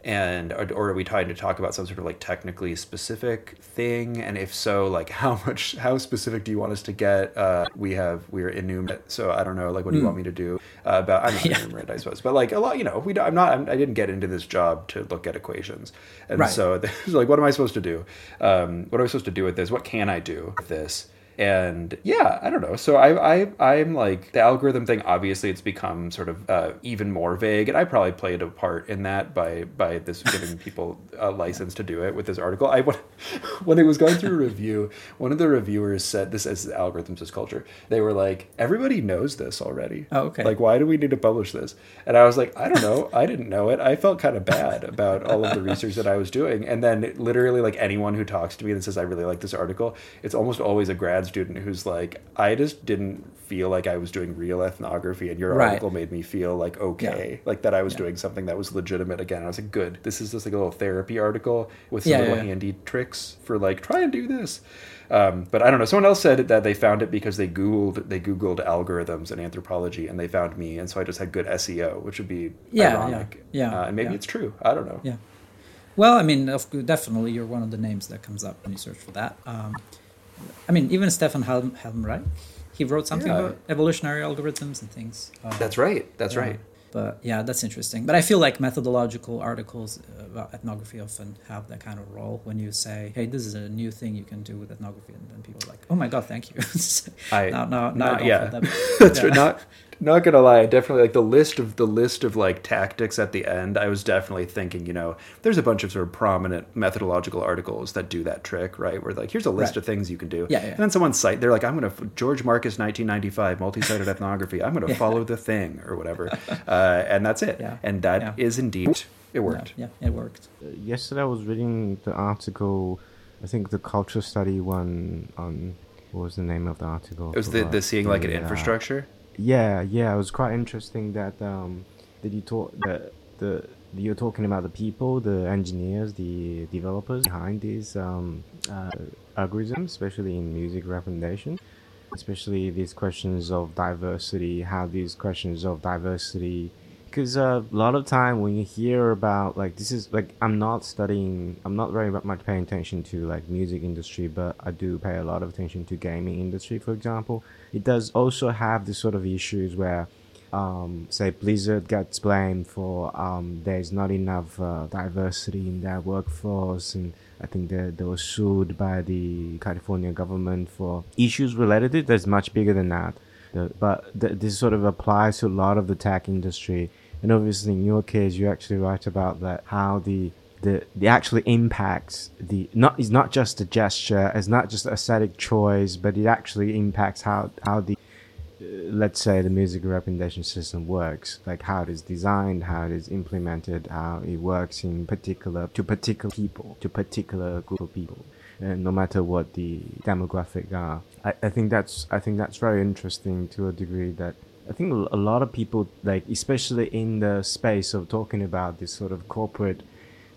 And or, are we trying to talk about some sort of like technically specific thing? And if so like [laughs] how much how specific do you want us to get? Uh, we have we're enumerate so i don't know like what do you mm. want me to do? Uh, about i'm not [laughs] yeah. enumerate i suppose. But like a lot you know we i'm not I'm, i did not get into this job to look at equations. And right. so [laughs] like what am i supposed to do? Um, what am i supposed to do with this? What can i do with this and yeah i don't know. So i i i'm like the algorithm thing obviously it's become sort of uh, even more vague and i probably played a part in that by by this giving [laughs] people a license to do it with this article. I when [laughs] it was going through a review one of the reviewers said this as algorithms as culture they were like everybody knows this already. Oh okay. Like why do we need to publish this? And i was like i don't know. I didn't know it. I felt kind of bad about all of the research that i was doing. And then literally like anyone who talks to me and says i really like this article it's almost always a grad student who's like, I just didn't feel like I was doing real ethnography, and your right. article made me feel like okay, yeah. like that I was yeah. doing something that was legitimate again. I was like, good, this is just like a little therapy article with some yeah, little handy tricks for like try and do this. Um, but I don't know. Someone else said that they found it because they googled they googled algorithms and anthropology, and they found me, and so I just had good SEO, which would be yeah, ironic. Yeah, yeah uh, and maybe it's true. I don't know. Yeah. Well, I mean, definitely you're one of the names that comes up when you search for that. Um, I mean, even Stefan Helm, Helmreich, he wrote something yeah. about evolutionary algorithms and things. Uh, that's right. That's yeah. right. But yeah, that's interesting. But I feel like methodological articles about ethnography often have that kind of role when you say, "Hey, this is a new thing you can do with ethnography," and then people are like, "Oh my god, thank you." [laughs] I, now, now, yeah, that, [laughs] that's yeah. not not gonna lie, definitely like the list of the list of like tactics at the end. I was definitely thinking, you know, there's a bunch of sort of prominent methodological articles that do that trick, right? Where like, here's a list Right. of things you can do, Yeah, yeah. and then someone cite, they're like, I'm gonna George Marcus, 1995, multi-sited [laughs] ethnography. I'm gonna follow the thing or whatever, uh, and that's it. Yeah. And that is Yeah. indeed it worked. yeah, it worked. Uh, yesterday I was reading the article, I think the culture study one on what was the name of the article? It was the, the seeing like an The, infrastructure. Yeah, yeah, it was quite interesting that um that you talk that the you're talking about the people, the engineers, the developers behind these um, uh, algorithms, especially in music recommendation, especially these questions of diversity, how these questions of diversity because uh, a lot of time when you hear about like this is like i'm not studying i'm not very much paying attention to like music industry but i do pay a lot of attention to gaming industry for example it does also have this sort of issues where um, say blizzard gets blamed for um, there's not enough uh, diversity in their workforce and i think they, they were sued by the california government for issues related to it that's much bigger than that but th- this sort of applies to a lot of the tech industry. And obviously, in your case, you actually write about that how the the the actually impacts the not is not just a gesture, it's not just aesthetic choice, but it actually impacts how how the uh, let's say the music recommendation system works, like how it is designed, how it is implemented, how it works in particular to particular people, to particular group of people, and no matter what the demographic are. I, I think that's I think that's very interesting to a degree that I think a lot of people like especially in the space of talking about this sort of corporate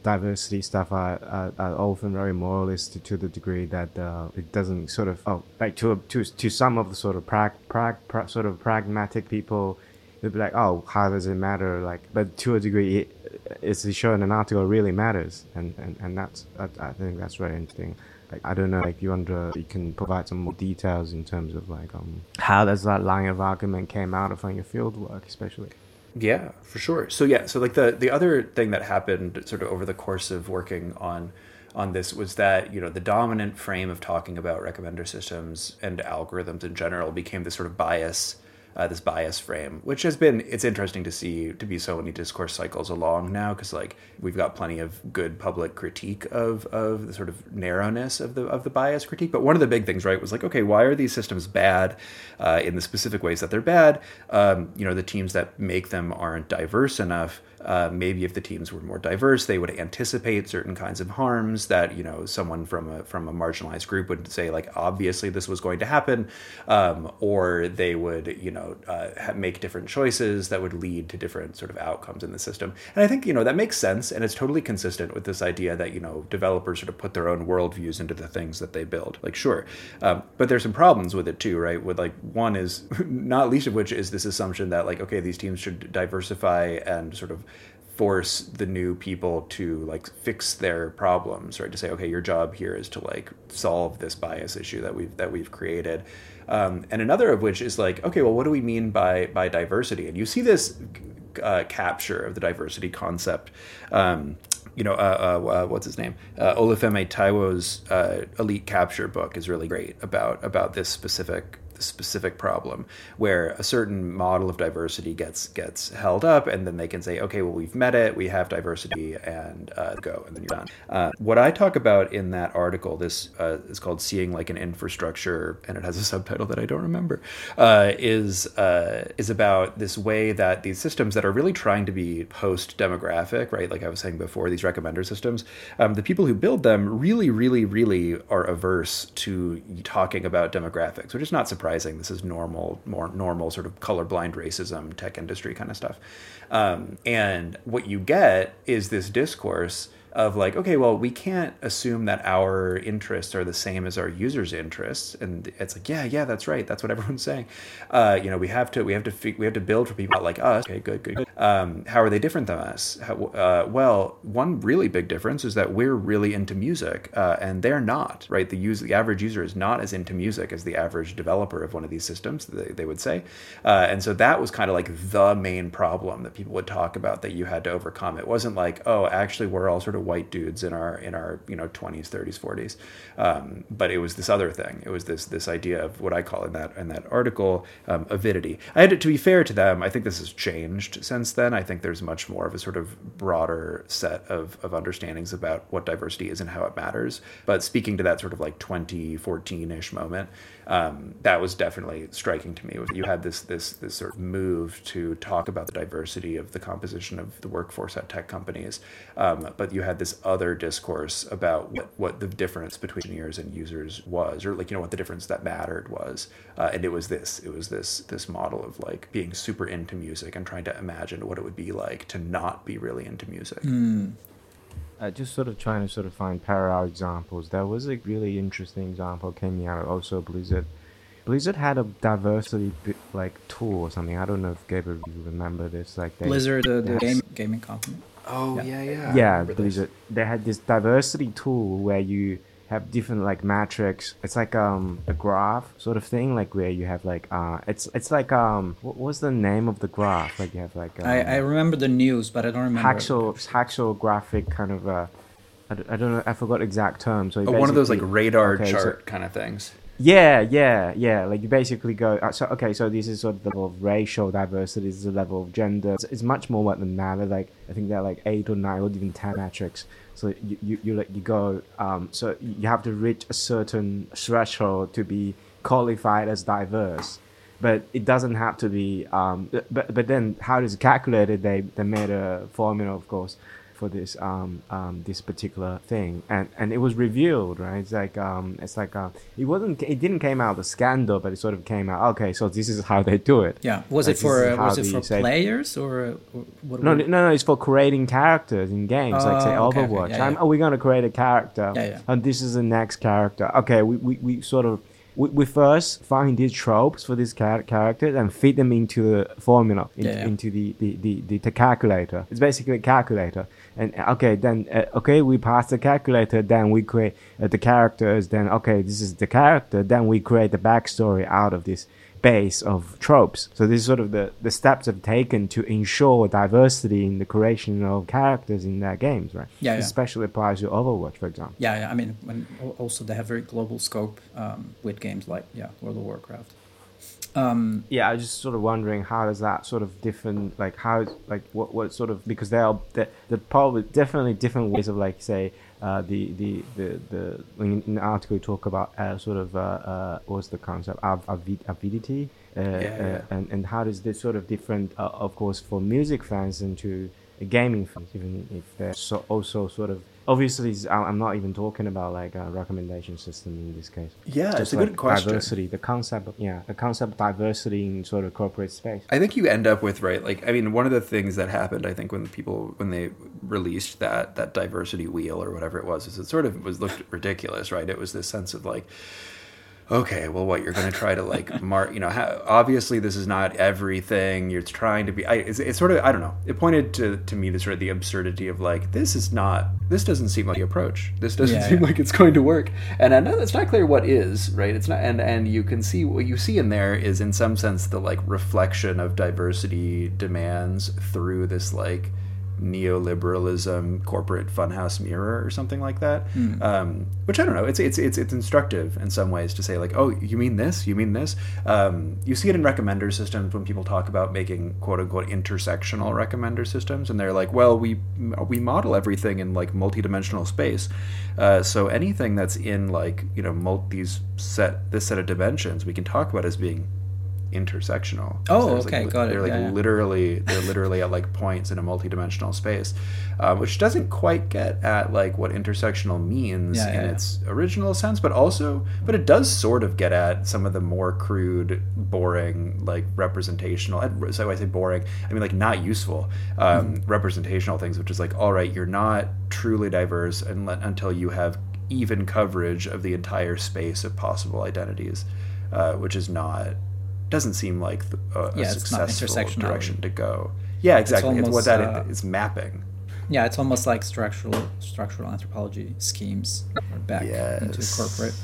diversity stuff are, are, are often very moralistic to the degree that uh, it doesn't sort of oh like to to to some of the sort of prag, prag, pra, sort of pragmatic people they'd be like oh how does it matter? Like but to a degree it, it's shown an article really matters. And and, and that's I, I think that's very interesting like I don't know like you under you can provide some more details in terms of like um how does that line of argument came out of your field work especially Yeah, for sure. So yeah, so like the the other thing that happened sort of over the course of working on on this was that you know the dominant frame of talking about recommender systems and algorithms in general became this sort of bias uh, this bias frame which has been it's interesting to see to be so many discourse cycles along now because like we've got plenty of good public critique of of the sort of narrowness of the of the bias critique. But one of the big things right was like okay why are these systems bad uh, in the specific ways that they're bad? Um, you know the teams that make them aren't diverse enough uh, maybe if the teams were more diverse, they would anticipate certain kinds of harms that you know someone from a from a marginalized group would say like obviously this was going to happen, um, or they would you know uh, make different choices that would lead to different sort of outcomes in the system. And I think you know that makes sense, and it's totally consistent with this idea that you know developers sort of put their own worldviews into the things that they build. Like sure, um, but there's some problems with it too, right? With like one is [laughs] not least of which is this assumption that like okay these teams should diversify and sort of force the new people to like fix their problems right? To say okay your job here is to like solve this bias issue that we've that we've created. Um, and another of which is like okay well what do we mean by by diversity? And you see this uh, capture of the diversity concept um, you know, uh, uh, uh, what's his name? Uh, Olufemi Taiwo's uh, Elite Capture book is really great about about this specific specific problem where a certain model of diversity gets gets held up, and then they can say, okay, well, we've met it, we have diversity, and uh, go, and then you're done. Uh, what I talk about in that article, this uh, is called "Seeing Like an Infrastructure," and it has a subtitle that I don't remember. Uh, is uh, is about this way that these systems that are really trying to be post demographic, right? Like I was saying before, these recommender systems, um, the people who build them really, really, really are averse to talking about demographics, which is not surprising. This is normal, more normal sort of colorblind racism, tech industry kind of stuff. Um, and what you get is this discourse of like okay well we can't assume that our interests are the same as our users interests. And it's like yeah yeah that's right. That's what [laughs] everyone's saying. Uh, you know we have to we have to we have to build for people like us. Okay good good, good. Um, how are they different than us? How, uh, well one really big difference is that we're really into music uh, and they're not right? The user the average user is not as into music as the average developer of one of these systems they, they would say. Uh, and so that was kind of like the main problem that people would talk about that you had to overcome. It wasn't like oh actually we're all sort of white dudes in our in our you know 20s 30s 40s um, but it was this other thing. It was this this idea of what i call in that in that article um, avidity. I had to, to be fair to them i think this has changed since then. I think there's much more of a sort of broader set of, of understandings about what diversity is and how it matters. But speaking to that sort of like 2014ish moment um, that was definitely striking to me. You had this this this sort of move to talk about the diversity of the composition of the workforce at tech companies, um, but you had this other discourse about what, what the difference between engineers and users was, or like you know what the difference that mattered was, uh, and it was this it was this this model of like being super into music and trying to imagine what it would be like to not be really into music. Mm. Uh, just sort of trying to sort of find parallel examples. There was a really interesting example came out of also Blizzard. Blizzard had a diversity like tool or something. I don't know if Gabriel you remember this. Like they, Blizzard, the, the game, gaming company. Oh yeah, yeah. Yeah, yeah Blizzard. This. They had this diversity tool where you have different like metrics. It's like um a graph sort of thing, like where you have like uh it's it's like um what was the name of the graph? Like you have like um, I I remember the news, but I don't remember. Haxel graphic kind of uh I, I don't know I forgot exact term. So oh, one of those like radar okay, chart so, kind of things. Yeah, yeah, yeah. Like you basically go. Uh, so okay, so this is sort of the level of racial diversity. This is the level of gender. It's, it's much more than that. Like I think there are like eight or nine or even ten metrics. So you you you, like, you go. Um, so you have to reach a certain threshold to be qualified as diverse but it doesn't have to be. Um, but but then how is it calculated? They they made a formula, of course, for this um, um, this particular thing, and and it was revealed, right? It's like um, it's like uh, it wasn't it didn't came out the scandal, but it sort of came out. Okay, so this is how they do it. Yeah, was like, it for uh, was it for players or, or what? No, no, no, it's for creating characters in games. Oh, like say oh, okay, Overwatch. Okay. Yeah, yeah. oh, we're gonna create a character, yeah, yeah. and this is the next character. Okay, we, we, we sort of we, we first find these tropes for these char- characters and feed them into the formula, in, yeah, yeah. into the, the, the, the, calculator. It's basically a calculator. And okay, then, uh, okay, we pass the calculator, then we create uh, the characters, then, okay, this is the character, then we create the backstory out of this base of tropes. So this is sort of the, the steps I've taken to ensure diversity in the creation of characters in their games, right? Yeah, yeah. Especially applies to Overwatch, for example. Yeah, yeah. I mean, when also they have very global scope um, with games like yeah World of Warcraft. Um, yeah, I was just sort of wondering how does that sort of different, like how, like what, what sort of because there are there, there probably definitely different ways of like say uh, the, the the the in the article you talk about uh, sort of uh, uh, what's the concept of avidity uh, yeah, yeah. and and how does this sort of different of course for music fans and to gaming fans even if they're so also sort of obviously i'm not even talking about like a recommendation system in this case. Yeah Just it's a like good question. diversity the concept of, yeah the concept of diversity in sort of corporate space. I think you end up with right like i mean one of the things that happened i think when people when they released that that diversity wheel or whatever it was is it sort of was looked ridiculous right? It was this sense of like okay, well, what you're going to try to like [laughs] mark, you know, how, obviously this is not everything you're trying to be. I, it's, it's, sort of, I don't know. It pointed to to me the sort of the absurdity of like this is not, this doesn't seem like the approach. This doesn't yeah, seem yeah. like it's going to work. And I know it's not clear what is right. It's not, and and you can see what you see in there is in some sense the like reflection of diversity demands through this like neoliberalism corporate funhouse mirror or something like that. Mm. um, which i don't know. It's, it's it's it's instructive in some ways to say like oh you mean this? You mean this? Um, you see it in recommender systems when people talk about making quote unquote intersectional recommender systems and they're like well we we model everything in like multidimensional space. Uh, so anything that's in like you know multi these set this set of dimensions we can talk about as being intersectional. Oh, okay, like, got it. They're like yeah, yeah. literally they're literally at like points in a multidimensional space, uh, which doesn't quite get at like what intersectional means yeah, in its original sense, but also but it does sort of get at some of the more crude, boring like representational. So I say boring, I mean like not useful um, mm-hmm. representational things, which is like all right, you're not truly diverse until you have even coverage of the entire space of possible identities, uh, which is not doesn't seem like a, yeah, a successful direction to go. Yeah, exactly. It's, almost, it's what that uh, is mapping. Yeah, it's almost like structural structural anthropology schemes back yes. into corporate.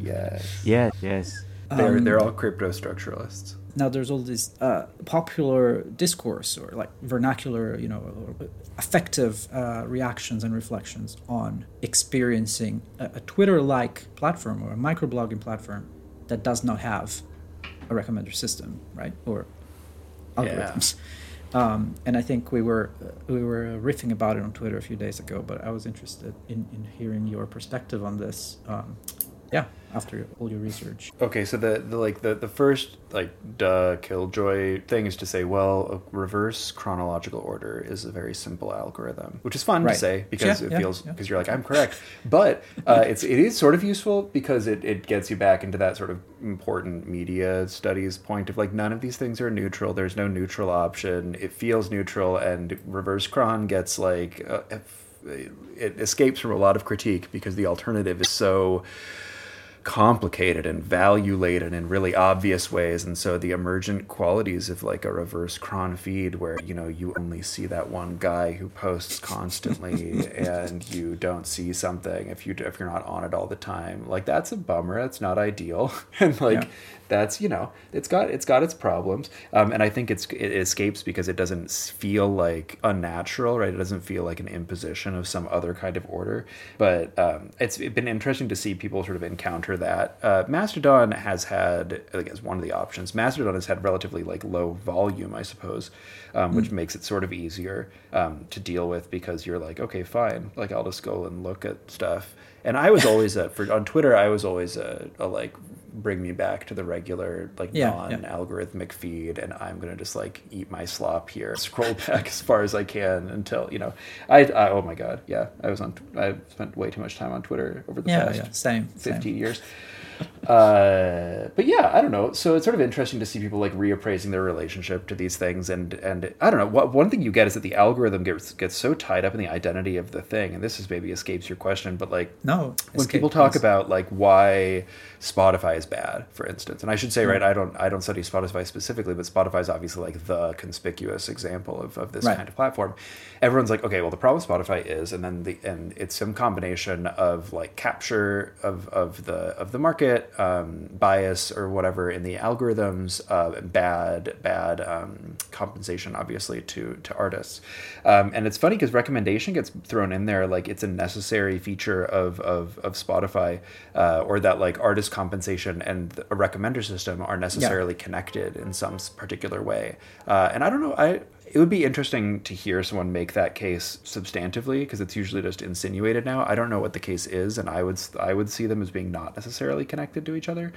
[laughs] yes. Yeah. Yes. They're um, they're all crypto structuralists. now there's all this uh, popular discourse or like vernacular, you know, effective uh, reactions and reflections on experiencing a, a Twitter-like platform or a microblogging platform that does not have a recommender system, right? Or algorithms. Yeah. Um, and I think we were uh, we were riffing about it on Twitter a few days ago, but I was interested in, in hearing your perspective on this. Um, yeah, after all your research. Okay, so the, the like the, the first like duh killjoy thing is to say, well, a reverse chronological order is a very simple algorithm, which is fun right. to say because yeah, it yeah, feels because yeah. you're like I'm correct, but uh, [laughs] it's it is sort of useful because it, it gets you back into that sort of important media studies point of like none of these things are neutral. There's no neutral option. It feels neutral, and reverse chron gets like uh, it escapes from a lot of critique because the alternative is so complicated and value laden in really obvious ways. And so the emergent qualities of like a reverse chron feed where you know you only see that one guy who posts constantly [laughs] and you don't see something if you if you're not on it all the time like that's a bummer. That's not ideal. [laughs] And like yeah that's you know it's got it's got its problems. Um, and i think it's it escapes because it doesn't feel like unnatural right? It doesn't feel like an imposition of some other kind of order. But um, it's been interesting to see people sort of encounter that. Uh, mastodon has had i think as one of the options mastodon has had relatively like low volume i suppose um, which mm. makes it sort of easier um, to deal with because you're like okay fine. Like i'll just go and look at stuff. And I was always a, for on Twitter. I was always a, a like bring me back to the regular like yeah, non-algorithmic yeah. feed and i'm going to just like eat my slop here [laughs] scroll back as far as i can until you know I, I, oh my god yeah i was on i spent way too much time on twitter over the yeah, past yeah. Same, 15 same. years uh, but yeah, I don't know. So it's sort of interesting to see people like reappraising their relationship to these things, and and I don't know. What one thing you get is that the algorithm gets gets so tied up in the identity of the thing, and this is maybe escapes your question, but like no, when people talk about like why Spotify is bad, for instance, and I should say mm right, I don't I don't study Spotify specifically, but Spotify is obviously like the conspicuous example of, of this right. kind of platform. Everyone's like, okay, well the problem with Spotify is, and then the and it's some combination of like capture of of the of the market um, bias or whatever in the algorithms, uh, bad bad um, compensation, obviously to to artists. Um, and it's funny because recommendation gets thrown in there like it's a necessary feature of of, of Spotify, uh, or that like artist compensation and a recommender system are necessarily yeah. connected in some particular way. Uh, and I don't know, I it would be interesting to hear someone make that case substantively because it's usually just insinuated now. I don't know what the case is, and I would I would see them as being not necessarily connected to each other.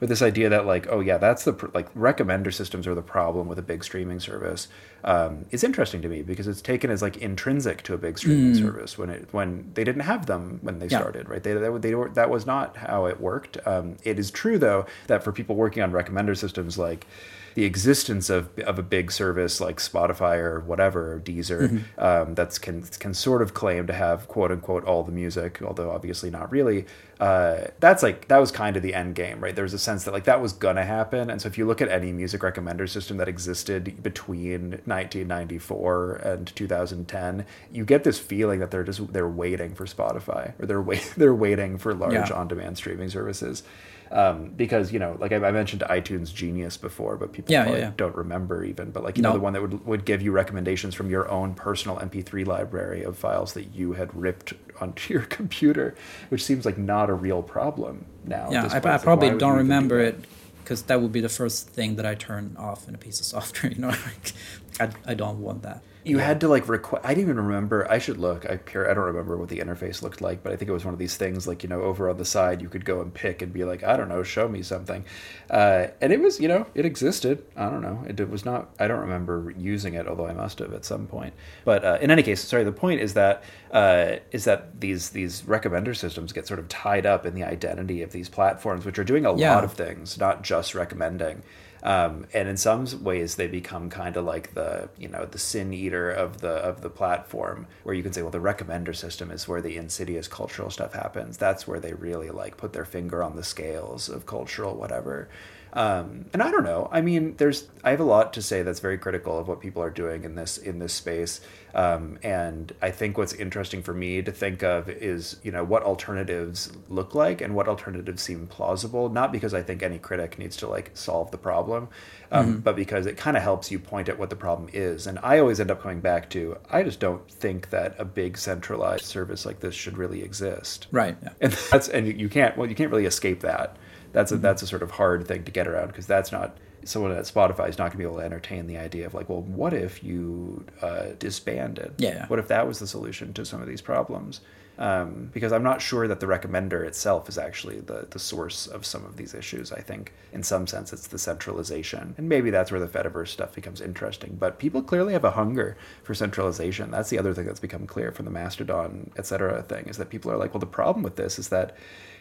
With this idea that like, oh yeah, that's the like recommender systems are the problem with a big streaming service um, is interesting to me because it's taken as like intrinsic to a big streaming mm. service when it when they didn't have them when they yeah. started, right? They they, they were, that was not how it worked. Um, it is true though that for people working on recommender systems like the existence of of a big service like Spotify or whatever, or Deezer, mm-hmm. um, that's can can sort of claim to have quote unquote all the music, although obviously not really. Uh, that's like that was kind of the end game, right? There was a sense that like that was gonna happen, and so if you look at any music recommender system that existed between 1994 and 2010, you get this feeling that they're just they're waiting for Spotify or they're wait [laughs] they're waiting for large yeah. on-demand streaming services um, because you know, like I, I, mentioned iTunes Genius before, but people yeah, yeah, don't remember even. But like you no. know, the one that would would give you recommendations from your own personal MP3 library of files that you had ripped onto [laughs] your computer, which seems like not a real problem now. Yeah, I, I, probably like, don't remember do it because that would be the first thing that I turn off in a piece of [laughs] software. You know, [laughs] I, I don't want that you yeah. had to like request. I didn't even remember. I should look. I care. I don't remember what the interface looked like, but I think it was one of these things like you know over on the side you could go and pick and be like I don't know, show me something, uh, and it was you know it existed. I don't know. It, it, was not. I don't remember using it, although I must have at some point. But uh, in any case, sorry. The point is that uh, is that these these recommender systems get sort of tied up in the identity of these platforms, which are doing a yeah. lot of things, not just recommending. Um, and in some ways they become kind of like the you know the sin eater of the of the platform where you can say well the recommender system is where the insidious cultural stuff happens that's where they really like put their finger on the scales of cultural whatever Um, and I don't know. I mean, there's I have a lot to say that's very critical of what people are doing in this in this space. Um, and I think what's interesting for me to think of is, you know, what alternatives look like and what alternatives seem plausible. Not because I think any critic needs to like solve the problem, um, mm-hmm. but because it kind of helps you point at what the problem is. And I always end up coming back to, I just don't think that a big centralized service like this should really exist. Right. Yeah. And that's and you can't well you can't really escape that. That's a mm-hmm. that's a sort of hard thing to get around because that's not someone at Spotify is not going to be able to entertain the idea of like, well, what if you uh, disbanded? Yeah. What if that was the solution to some of these problems? Um, because I'm not sure that the recommender itself is actually the, the source of some of these issues. I think in some sense it's the centralization. And maybe that's where the Fediverse stuff becomes interesting. But people clearly have a hunger for centralization. That's the other thing that's become clear from the Mastodon, et cetera thing, is that people are like, well, the problem with this is that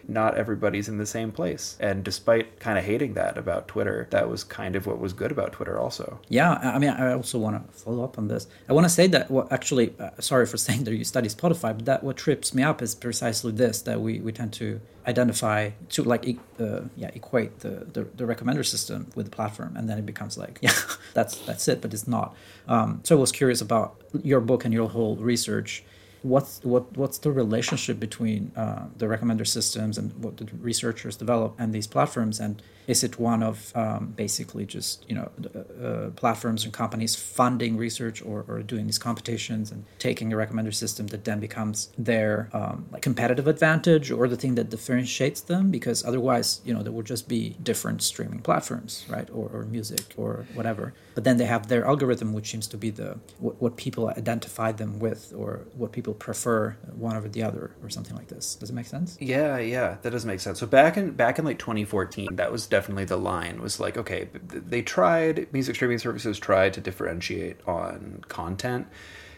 not everybody's in the same place. And despite kind of hating that about Twitter, that was kind of what was good about Twitter also. Yeah, I mean, I also want to follow up on this. I want to say that, well, actually, uh, sorry for [laughs] saying that you study Spotify, but that what trips me up is precisely this that we, we tend to identify to like uh, yeah equate the, the, the recommender system with the platform and then it becomes like [laughs] yeah that's that's it but it's not. Um, so i was curious about your book and your whole research. What's what what's the relationship between uh, the recommender systems and what the researchers develop and these platforms and is it one of um, basically just you know uh, uh, platforms and companies funding research or, or doing these competitions and taking a recommender system that then becomes their um, like competitive advantage or the thing that differentiates them? Because otherwise, you know, there would just be different streaming platforms, right, or, or music or whatever. But then they have their algorithm, which seems to be the what, what people identify them with or what people prefer one over the other or something like this. Does it make sense? Yeah, yeah, that does make sense. So back in back in like 2014, that was definitely the line was like, okay, they tried, music streaming services tried to differentiate on content.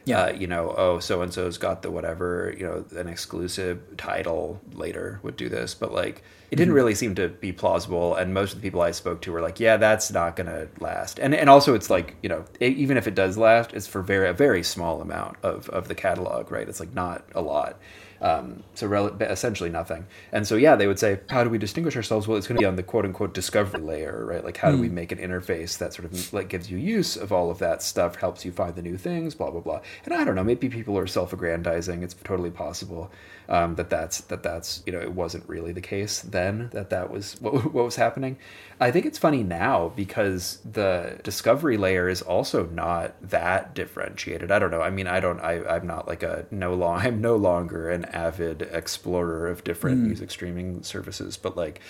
Yeah. Uh, you know, oh, so and so's got the whatever, you know, an exclusive title later would do this. But like, it didn't mm-hmm. really seem to be plausible. And most of the people I spoke to were like, yeah, that's not going to last. And and also, it's like, you know, it, even if it does last, it's for very a very small amount of, of the catalog, right? It's like not a lot. Um, so rel- essentially nothing. And so yeah, they would say, how do we distinguish ourselves? Well, it's going to be on the quote unquote discovery layer, right? Like how mm. do we hmm. make an interface that sort of like gives you use of all of that stuff, helps you find the new things, blah blah blah. And I don't know, maybe people are self-aggrandizing. It's totally possible um, that that's that that's you know it wasn't really the case then that that was [laughs] what what was happening. I think it's funny now because the discovery layer is also not that differentiated. I don't know. I mean, I don't. I I'm not like a no long. [laughs] I'm no longer an avid explorer of different mm. music streaming services, but like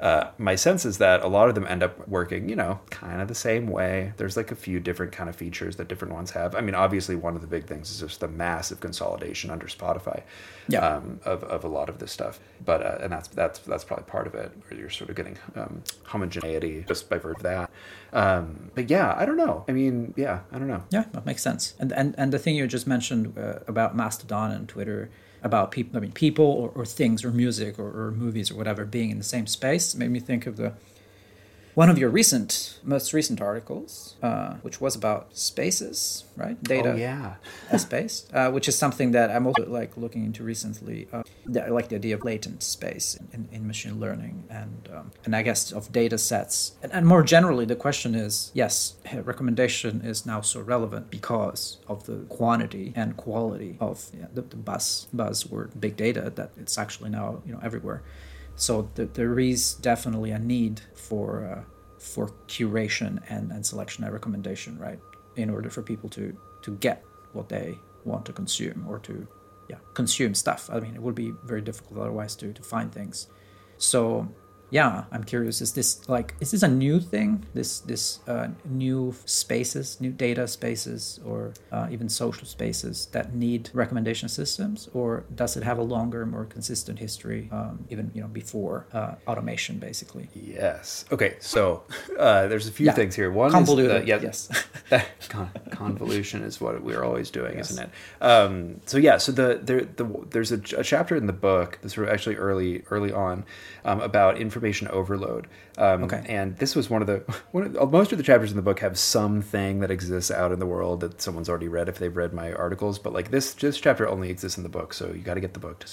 uh, my sense is that a lot of them end up working, you know, kind of the same way. There's like a few different kind of features that different ones have. I mean, obviously, one of the big things is just the massive consolidation under Spotify yeah. um, of, of a lot of this stuff. But uh, and that's that's that's probably part of it, where you're sort of getting um, homogeneity just by virtue of that. Um, but yeah, I don't know. I mean, yeah, I don't know. Yeah, that makes sense. And and and the thing you just mentioned uh, about Mastodon and Twitter about people, I mean, people or, or things or music or, or, movies or whatever being in the same space. It made me think of the one of your recent, most recent articles, uh, which was about spaces, right? Data. Oh, yeah. as space, uh, which is something that I'm also like looking into recently. Uh, I like the idea of latent space in, in machine learning, and um, and I guess of data sets, and, and more generally, the question is, yes, recommendation is now so relevant because of the quantity and quality of yeah, the, the buzz buzzword big data that it's actually now you know everywhere. So th- there is definitely a need for uh, for curation and, and selection and recommendation, right? In order for people to to get what they want to consume or to yeah consume stuff. I mean, it would be very difficult otherwise to to find things. So yeah, I'm curious. Is this like is this a new thing? This this uh, new spaces, new data spaces, or uh, even social spaces that need recommendation systems, or does it have a longer, more consistent history, um, even you know before uh, automation, basically? Yes. Okay. So [laughs] uh, there's a few yeah. things here. One convoluted. Is, yeah, yes. [laughs] con- convolution is what we're always doing, yes. isn't it? Um, so yeah. So the there the there's a, a chapter in the book that's actually early early on um, about information information overload. Um, okay. And this was one of the [laughs] one of, most of the chapters in the book have something that exists out in the world that someone's already read if they've read my articles. But like this, this chapter only exists in the book, so you got to get the book.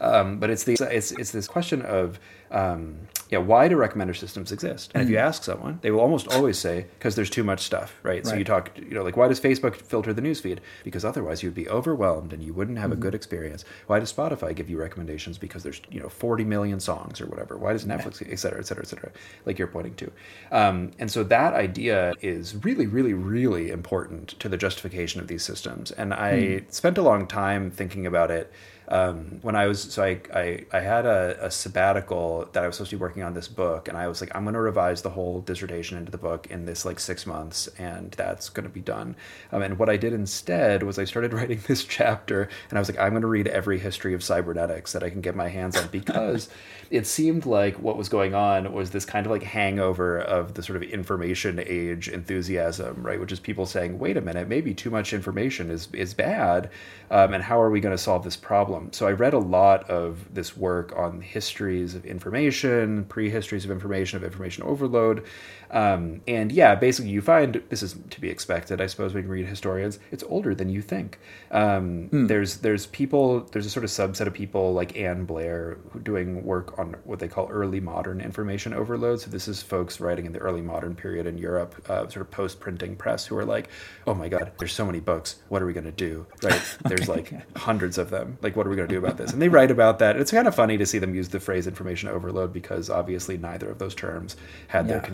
Um, but it's the it's it's this question of um, yeah, why do recommender systems exist? And if you ask someone, they will almost always say, because there's too much stuff, right? So you talk, you know, like, why does Facebook filter the newsfeed? Because otherwise you'd be overwhelmed and you wouldn't have a good experience. Why does Spotify give you recommendations? Because there's, you know, 40 million songs or whatever. Why does Netflix, et cetera, et cetera, et cetera, like you're pointing to. Um, and so that idea is really, really, really important to the justification of these systems. And I spent a long time thinking about it um, when I was so I I, I had a, a sabbatical that I was supposed to be working on this book, and I was like, I'm going to revise the whole dissertation into the book in this like six months, and that's going to be done. Um, and what I did instead was I started [laughs] writing this chapter, and I was like, I'm going to read every history of cybernetics that I can get my hands on because [laughs] it seemed like what was going on was this kind of like hangover of the sort of information age enthusiasm, right? Which is people saying, wait a minute, maybe too much information is is bad, um, and how are we going to solve this problem? So I read a lot of this work on histories of information, prehistories of information, of information overload, um, and yeah, basically you find this is to be expected, I suppose, when you read historians. It's older than you think. Um, There's there's people there's a sort of subset of people like Ann Blair who doing work on what they call early modern information overload. So this is folks writing in the early modern period in Europe, uh, sort of post printing press, who are like, oh my god, there's so many books. What are we going to do? Right? [laughs] There's like hundreds of them. Like, what are we going to do about this? And they write about that. It's kind of funny to see them use the phrase information overload because obviously neither of those terms had their Yeah.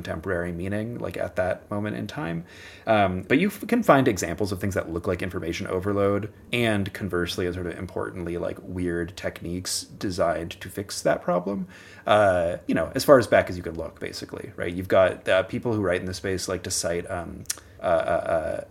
Contemporary meaning, like at that moment in time. Um, but you can find examples of things that look like information overload, and conversely, and sort of importantly, like weird techniques designed to fix that problem. Uh, you know, as far as back as you can look, basically, right? You've got uh, people who write in the space like to cite. Um, uh, uh,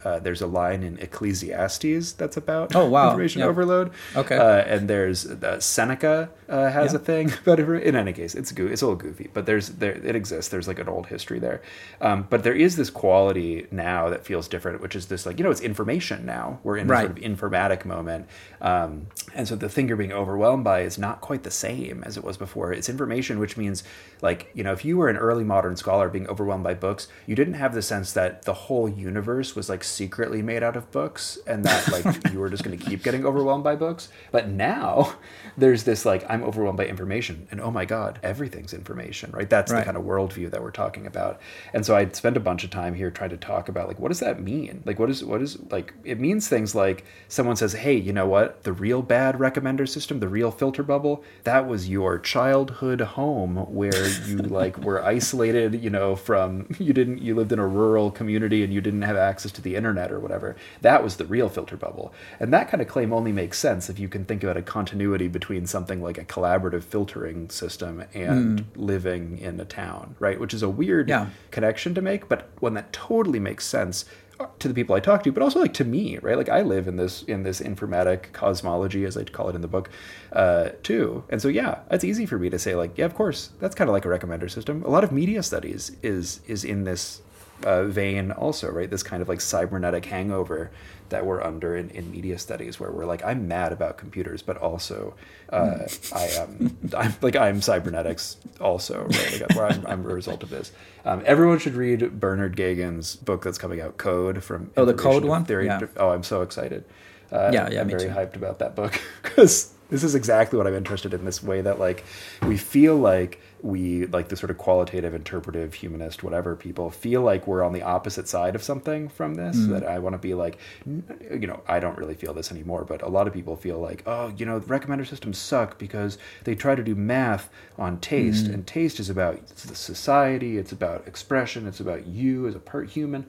uh, uh, there's a line in Ecclesiastes that's about Oh, wow. information Yep. overload. Okay. Uh, and there's uh, Seneca uh, has Yeah. a thing [laughs] about it. In any case, it's goo- it's a little goofy, but there's there it exists. There's like an old history there, um, but there is this quality now that feels different, which is this like you know it's information now. We're in a sort of informatic moment, um, and so the thing you're being overwhelmed by is not quite the same as it was before. It's information, which means like you know if you were an early modern scholar being overwhelmed by books, you didn't have the sense that the whole universe was like secretly made out of books, and that like [laughs] you were just going to keep getting overwhelmed by books. But now [laughs] there's this like I'm overwhelmed by information, and oh my god, everything's information, right? That's the kind of worldview that we're talking about. And so I spent a bunch of time here trying to talk about like what does that mean? Like what is what is like it means things like someone says, "Hey, you know what? The real bad recommender system, the real filter bubble, that was your childhood home where you like were isolated, you know, from [laughs] you didn't you lived in a rural community and you didn't have access to the internet or whatever. That was the real filter bubble." And that kind of claim only makes sense if you can think about a continuity between something like a collaborative filtering system and living in a town, right? Which is a weird Yeah. connection to make, but one that totally makes sense uh, to the people I talk to, but also like to me, right? Like I live in this in this informatic cosmology, as I call it in the book, uh, too. And so yeah, it's easy for me to say like, yeah, of course, that's kind of like a recommender system. A lot of media studies is is in this uh, vein also, right? This kind of like cybernetic hangover that we're under in, in media studies, where we're like, I'm mad about computers, but also uh, [laughs] I am I'm like I'm cybernetics also, right? Like, where I'm, I'm a result of this. Um, everyone should read Bernard Geoghegan's book that's coming out, Code from Oh, the Code one? Theory. Yeah. Oh, I'm so excited. Uh, Yeah, yeah, I'm me very too. hyped about that book [laughs] because this is exactly what I'm interested in. This way that like we feel like we like the sort of qualitative, interpretive, humanist, whatever people feel like we're on the opposite side of something from this. Mm. That I want to be like, you know, I don't really feel this anymore, but a lot of people feel like, oh, you know, recommender systems suck because they try to do math on taste, Mm. and taste is about the society, it's about expression, it's about you as a per human.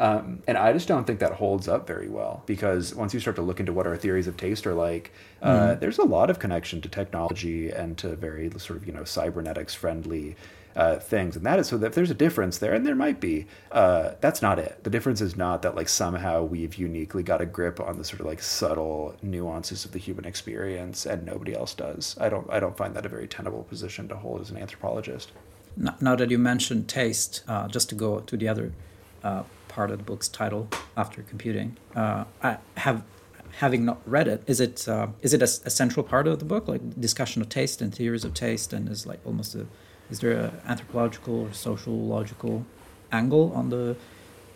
Um, and I just don't think that holds up very well because once you start to look into what our theories of taste are like, uh, there's a lot of connection to technology and to very sort of you know cybernetics friendly uh, things, and that is so that if there's a difference there, and there might be, uh, that's not it. The difference is not that like somehow we've uniquely got a grip on the sort of like subtle nuances of the human experience, and nobody else does. I don't. I don't find that a very tenable position to hold as an anthropologist. Now that you mentioned taste, uh, just to go to the other uh, part of the book's title, after computing, uh, I have having not read it. Is it uh, is it a, a central part of the book, like discussion of taste and theories of taste, and is like almost a is there an anthropological or sociological angle on the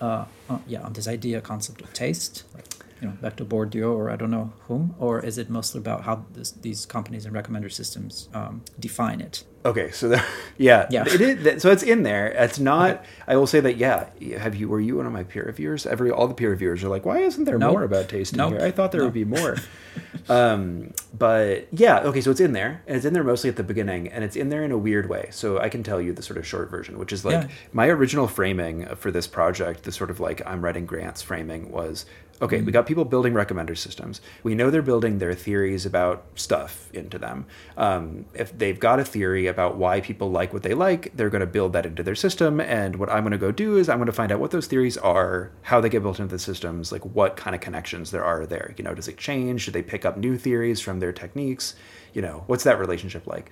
uh, uh, yeah on this idea concept of taste, like you know back to Bourdieu or I don't know whom, or is it mostly about how this, these companies and recommender systems um, define it? Okay, so the, [laughs] yeah, Yeah. it is. So it's in there. It's not. I will say that. Yeah, have you? Were you one of my peer reviewers? Every all the peer reviewers are like, why isn't there Nope. more about taste in Nope. here? I thought there No. would be more. [laughs] um, but yeah, okay, so it's in there, and it's in there mostly at the beginning, and it's in there in a weird way. So I can tell you the sort of short version, which is like Yeah. my original framing for this project. The sort of like I'm writing grants framing was okay. Mm-hmm. We got people building recommender systems. We know they're building their theories about stuff into them. Um, if they've got a theory about why people like what they like, they're going to build that into their system. And what I'm going to go do is I'm going to find out what those theories are, how they get built into the systems, like what kind of connections there are there. You know, does it change? Do they pick up new theories from their techniques? You know, what's that relationship like?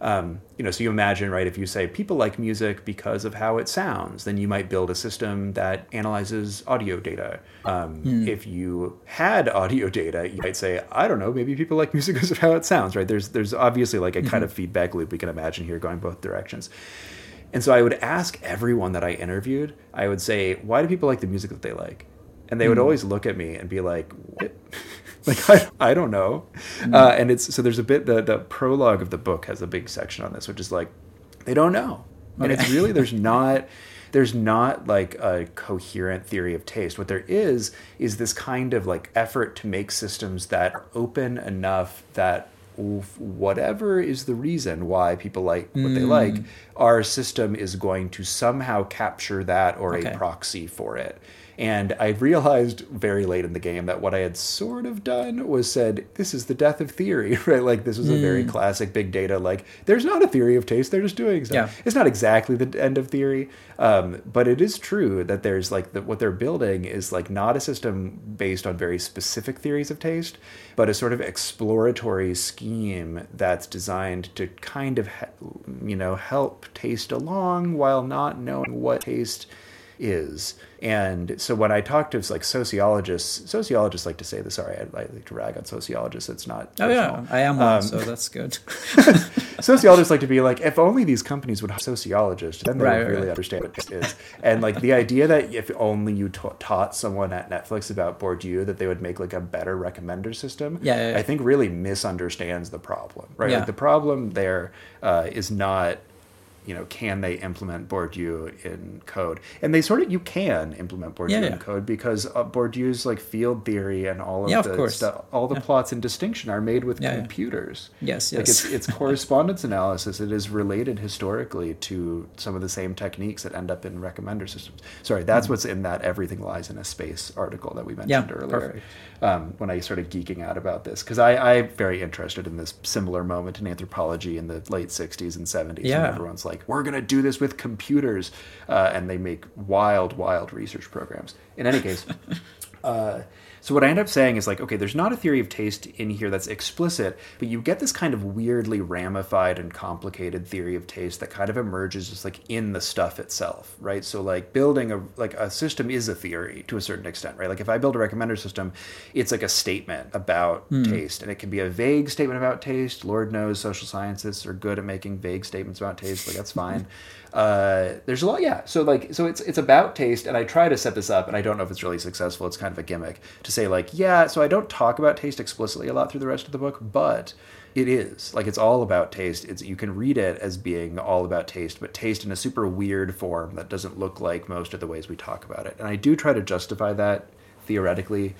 Um, you know, so you imagine, right? If you say people like music because of how it sounds, then you might build a system that analyzes audio data. Um, If you had audio data, you might say, I don't know, maybe people like music [laughs] because of how it sounds, right? There's there's obviously like a kind of feedback loop we can imagine here going both directions. And so I would ask everyone that I interviewed, I would say, why do people like the music that they like? And they would always look at me and be like, what? [laughs] [laughs] like, I, I don't know. Uh, and it's, so there's a bit, the, the prologue of the book has a big section on this, which is like, they don't know. And it's really, there's [laughs] not, there's not like a coherent theory of taste. What there is, is this kind of like effort to make systems that are open enough that whatever is the reason why people like what they like, our system is going to somehow capture that or Okay. a proxy for it. And I realized very late in the game that what I had sort of done was said, this is the death of theory, [laughs] right? Like this was a very classic big data, like there's not a theory of taste, they're just doing stuff. Yeah. It's not exactly the end of theory, um, but it is true that there's like the, what they're building is like not a system based on very specific theories of taste, but a sort of exploratory scheme that's designed to kind of, you know, help taste along while not knowing what taste is. And so when I talk to like sociologists, sociologists like to say this. Sorry, I, I like to rag on sociologists. It's not. Oh yeah. I am one, Um, so that's good. [laughs] [laughs] sociologists like to be like, if only these companies would hire sociologists, then they Right, would right, really right. understand what this is. And like the idea that if only you ta- taught someone at Netflix about Bourdieu, that they would make like a better recommender system. Yeah, yeah, yeah. I think really misunderstands the problem. Right, like the problem there uh, is not. You know, can they implement Bourdieu in code? And they sort of you can implement Bourdieu Yeah, in yeah. code because uh, Bourdieu's like field theory and all of Yeah, the course. stuff, all the plots and distinction are made with computers. Yes, Like yes. it's, it's [laughs] correspondence analysis. It is related historically to some of the same techniques that end up in recommender systems. Sorry, that's what's in that everything lies in a space article that we mentioned Mm-hmm. Yeah, earlier. Um, when I started geeking out about this, because I'm very interested in this similar moment in anthropology in the late '60s and '70s, Yeah. when everyone's like, "We're gonna do this with computers," uh, and they make wild, wild research programs. In any case. [laughs] Uh, so what I end up saying is like, okay, there's not a theory of taste in here that's explicit, but you get this kind of weirdly ramified and complicated theory of taste that kind of emerges just like in the stuff itself, right? So like building a like a system is a theory to a certain extent, right? Like if I build a recommender system, it's like a statement about hmm. taste, and it can be a vague statement about taste. Lord knows social scientists are good at making vague statements about taste, like that's fine. [laughs] Uh, there's a lot, yeah. So like, so it's it's about taste, and I try to set this up, and I don't know if it's really successful. It's kind of a gimmick to say like, yeah. So I don't talk about taste explicitly a lot through the rest of the book, but it is like it's all about taste. It's you can read it as being all about taste, but taste in a super weird form that doesn't look like most of the ways we talk about it. And I do try to justify that theoretically.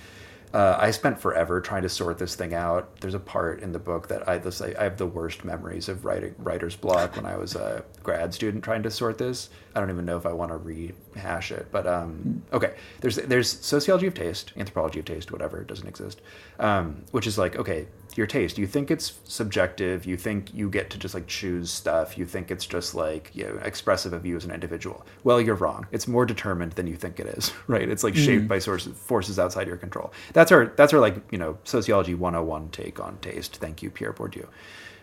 Uh, I spent forever trying to sort this thing out. There's a part in the book that I this, I have the worst memories of writing writer's block when I was a grad student trying to sort this. I don't even know if I want to rehash it, but um, okay. There's there's sociology of taste, anthropology of taste, whatever doesn't exist, um, which is like okay, your taste. You think it's subjective. You think you get to just like choose stuff. You think it's just like you know, expressive of you as an individual. Well, you're wrong. It's more determined than you think it is. [laughs] Right? It's like shaped by sources forces outside your control. That's our that's our like you know sociology 101 take on taste. Thank you, Pierre Bourdieu,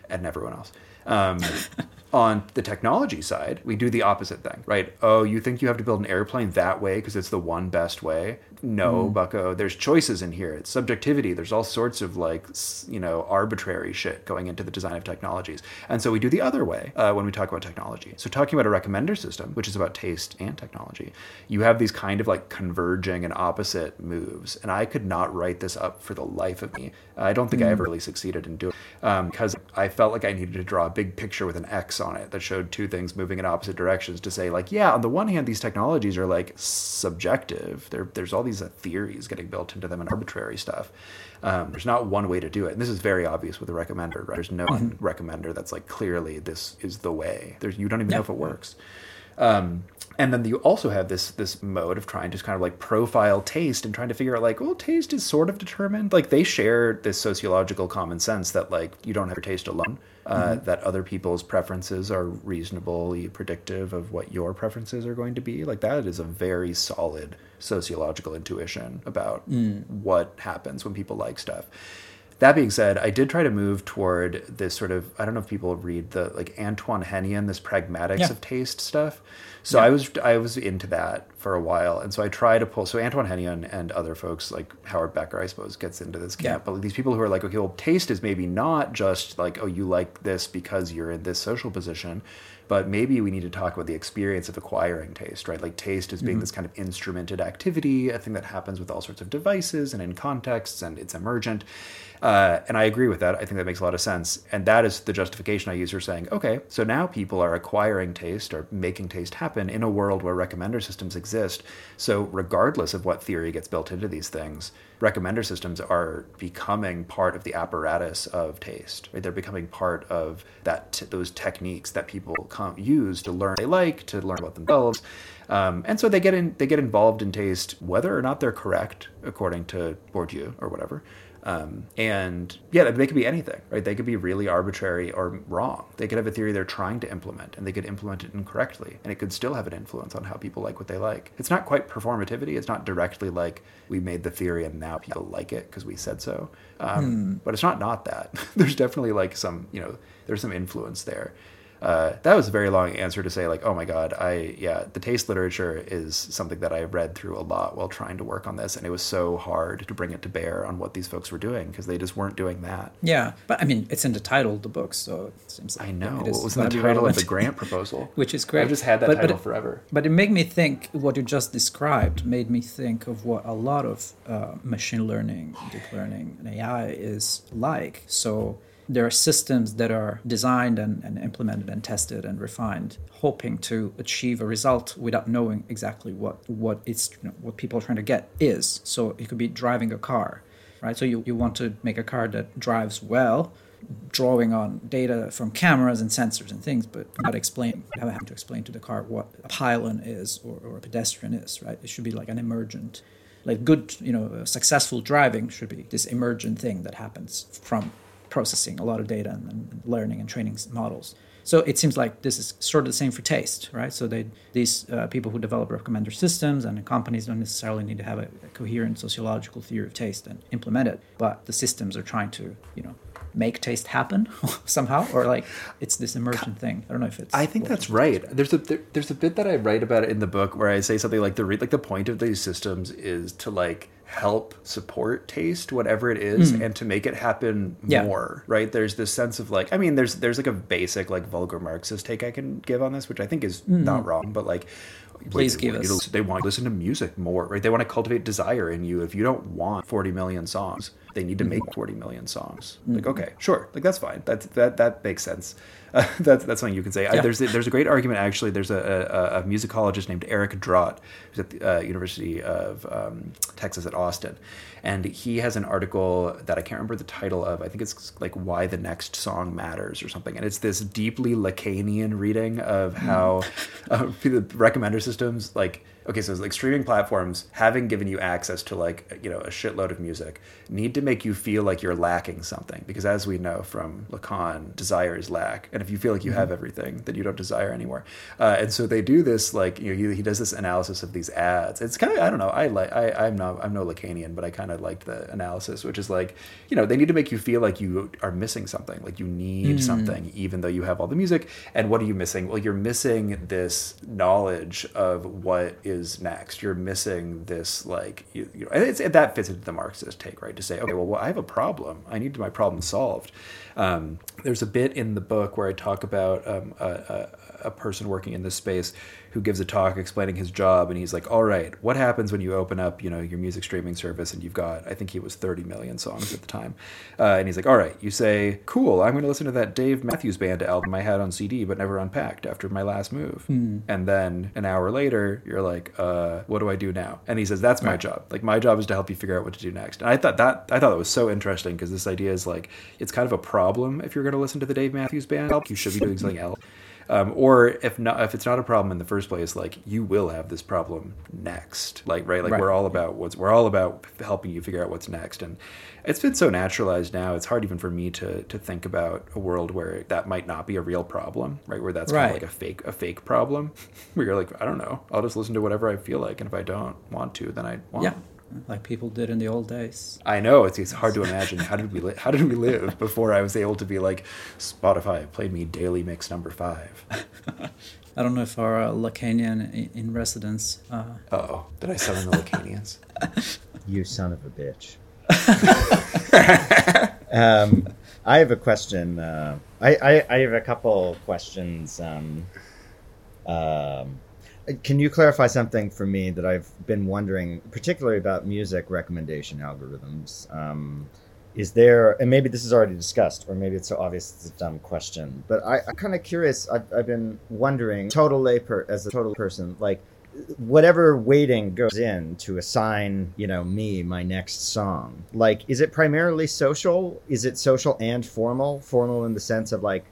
and everyone else. Um, [laughs] on the technology side, we do the opposite thing, right? Oh, you think you have to build an airplane that way because it's the one best way? No, hmm. bucko. There's choices in here. It's subjectivity. There's all sorts of like, you know, arbitrary shit going into the design of technologies. And so we do the other way uh, when we talk about technology. So talking about a recommender system, which is about taste and technology, you have these kind of like converging and opposite moves. And I could not write this up for the life of me. I don't think I hmm. ever really succeeded in doing um, it because I felt like I needed to draw a big picture with an X on it that showed two things moving in opposite directions to say like, yeah, on the one hand, these technologies are like subjective. There, there's all these uh, theories getting built into them and arbitrary stuff. Um, there's not one way to do it, and this is very obvious with the recommender. Right? There's no mm-hmm. recommender that's like clearly this is the way. There's you don't even know if it works. Um, and then you also have this this mode of trying to kind of like profile taste and trying to figure out like well taste is sort of determined like they share this sociological common sense that like you don't have your taste alone uh, mm-hmm. that other people's preferences are reasonably predictive of what your preferences are going to be like that is a very solid sociological intuition about mm. what happens when people like stuff that being said, I did try to move toward this sort of I don't know if people read the like Antoine Hennion, this pragmatics yeah. of taste stuff. So yeah. I was I was into that for a while, and so I try to pull. So Antoine Hennion and other folks like Howard Becker, I suppose, gets into this camp. Yeah. But these people who are like, okay, well, taste is maybe not just like, oh, you like this because you're in this social position, but maybe we need to talk about the experience of acquiring taste, right? Like taste as being mm-hmm. this kind of instrumented activity, a thing that happens with all sorts of devices and in contexts, and it's emergent. Uh, and I agree with that. I think that makes a lot of sense. And that is the justification I use for saying, okay, so now people are acquiring taste or making taste happen in a world where recommender systems exist. So, regardless of what theory gets built into these things, recommender systems are becoming part of the apparatus of taste. Right? They're becoming part of that t- those techniques that people come, use to learn they like, to learn about themselves. Um, and so they get in, they get involved in taste, whether or not they're correct, according to Bourdieu or whatever. Um, and yeah, they could be anything, right? They could be really arbitrary or wrong. They could have a theory they're trying to implement and they could implement it incorrectly and it could still have an influence on how people like what they like. It's not quite performativity. It's not directly like we made the theory and now people like it because we said so. Um, hmm. But it's not not that. [laughs] there's definitely like some, you know, there's some influence there uh, that was a very long answer to say like oh my god i yeah the taste literature is something that i read through a lot while trying to work on this and it was so hard to bring it to bear on what these folks were doing because they just weren't doing that. Yeah but i mean it's in the title of the book so it seems like i know. it was in the title relevant. of the grant [laughs] proposal. Which is great. i've just had that but, title but forever. but it made me think what you just described made me think of what a lot of uh, machine learning deep learning and ai is like. So there are systems that are designed and, and, implemented and tested and refined, hoping to achieve a result without knowing exactly what what it's you know, what people are trying to get is. So it could be driving a car, right? So you, you want to make a car that drives well, drawing on data from cameras and sensors and things, but not explain having to explain to the car what a pylon is or, or a pedestrian is, right? It should be like an emergent like good you know successful driving should be this emergent thing that happens from processing a lot of data and, and learning and training models. So it seems like this is sort of the same for taste, right? So they these uh, people who develop recommender systems and companies don't necessarily need to have a, a, coherent sociological theory of taste and implement it, but the systems are trying to, you know, make taste happen [laughs] somehow, or like it's this emergent thing. I don't know if it's. I think that's right. There's a there, there's a bit that I write about it in the book where I say something like the like the point of these systems is to like help support taste whatever it is mm. and to make it happen yeah. more right? There's this sense of like i mean there's there's like a basic like vulgar marxist take i can give on this which i think is mm. not wrong but like please give us. they want to listen to music more right? They want to cultivate desire in you. If you don't want 40 million songs they need to make mm-hmm. 40 million songs. Like okay sure. Like that's fine. That that that makes sense uh, [laughs] that's that's something you can say. Yeah. I, there's a, there's a great argument actually. There's a, a, a musicologist named Eric Drott who's at the uh, University of um, Texas at Austin, and he has an article that I can't remember the title of. I think it's like "Why the Next Song Matters" or something, and it's this deeply Lacanian reading of how mm. uh, [laughs] the recommender systems like okay, so like streaming platforms having given you access to like you know a shitload of music need to make you feel like you're lacking something because as we know from Lacan, desire is lack, and if you feel like you mm-hmm. have everything, then you don't desire anymore. Uh, and so they do this like you know he, he does this analysis of these ads. It's kind of I don't know I like I I'm not I'm no Lacanian, but I kind of liked the analysis, which is like you know they need to make you feel like you are missing something, like you need mm. something, even though you have all the music. And what are you missing? Well, you're missing this knowledge of what is is next. You're missing this, like, you, you know, and it's, that fits into the Marxist take, right? To say, okay, well, well I have a problem. I need my problem solved. Um, there's a bit in the book where I talk about um, a, a, a person working in this space who gives a talk explaining his job, and he's like, "All right, what happens when you open up, you know, your music streaming service, and you've got, I think he was 30 million songs at the time, uh, and he's like, "All right, you say, cool, I'm going to listen to that Dave Matthews Band album I had on CD but never unpacked after my last move," and then an hour later, you're like, uh, "What do I do now?" And he says, "That's my job. Like my job is to help you figure out what to do next." And I thought that I thought that was so interesting because this idea is like it's kind of a problem if you're going to listen to the Dave Matthews Band album, you should be doing something else. Um, or if not, if it's not a problem in the first place, like you will have this problem next. Like right, like Right. we're all about what's we're all about helping you figure out what's next, and it's been so naturalized now. It's hard even for me to to think about a world where that might not be a real problem, right? Where that's kind of like a fake a fake problem, [laughs] where you're like, I don't know, I'll just listen to whatever I feel like, and if I don't want to, then I won't. Yeah, like people did in the old days. I know it's, it's hard to imagine how did we li- how did we live before I was able to be like Spotify played me daily mix number five. [laughs] I don't know if our uh, Lacanian in, in residence. Uh, Oh, did I summon the Lacanians? [laughs] You son of a bitch. [laughs] um, I have a question. Uh, I, I, I have a couple questions. Um, um, can you clarify something for me that I've been wondering, particularly about music recommendation algorithms? Um, is there, and maybe this is already discussed, or maybe it's so obvious it's a dumb question, but I, I'm kind of curious. I've, I've been wondering, total layper as a total person, like whatever weighting goes in to assign, you know, me my next song. Like, is it primarily social? Is it social and formal? Formal in the sense of like,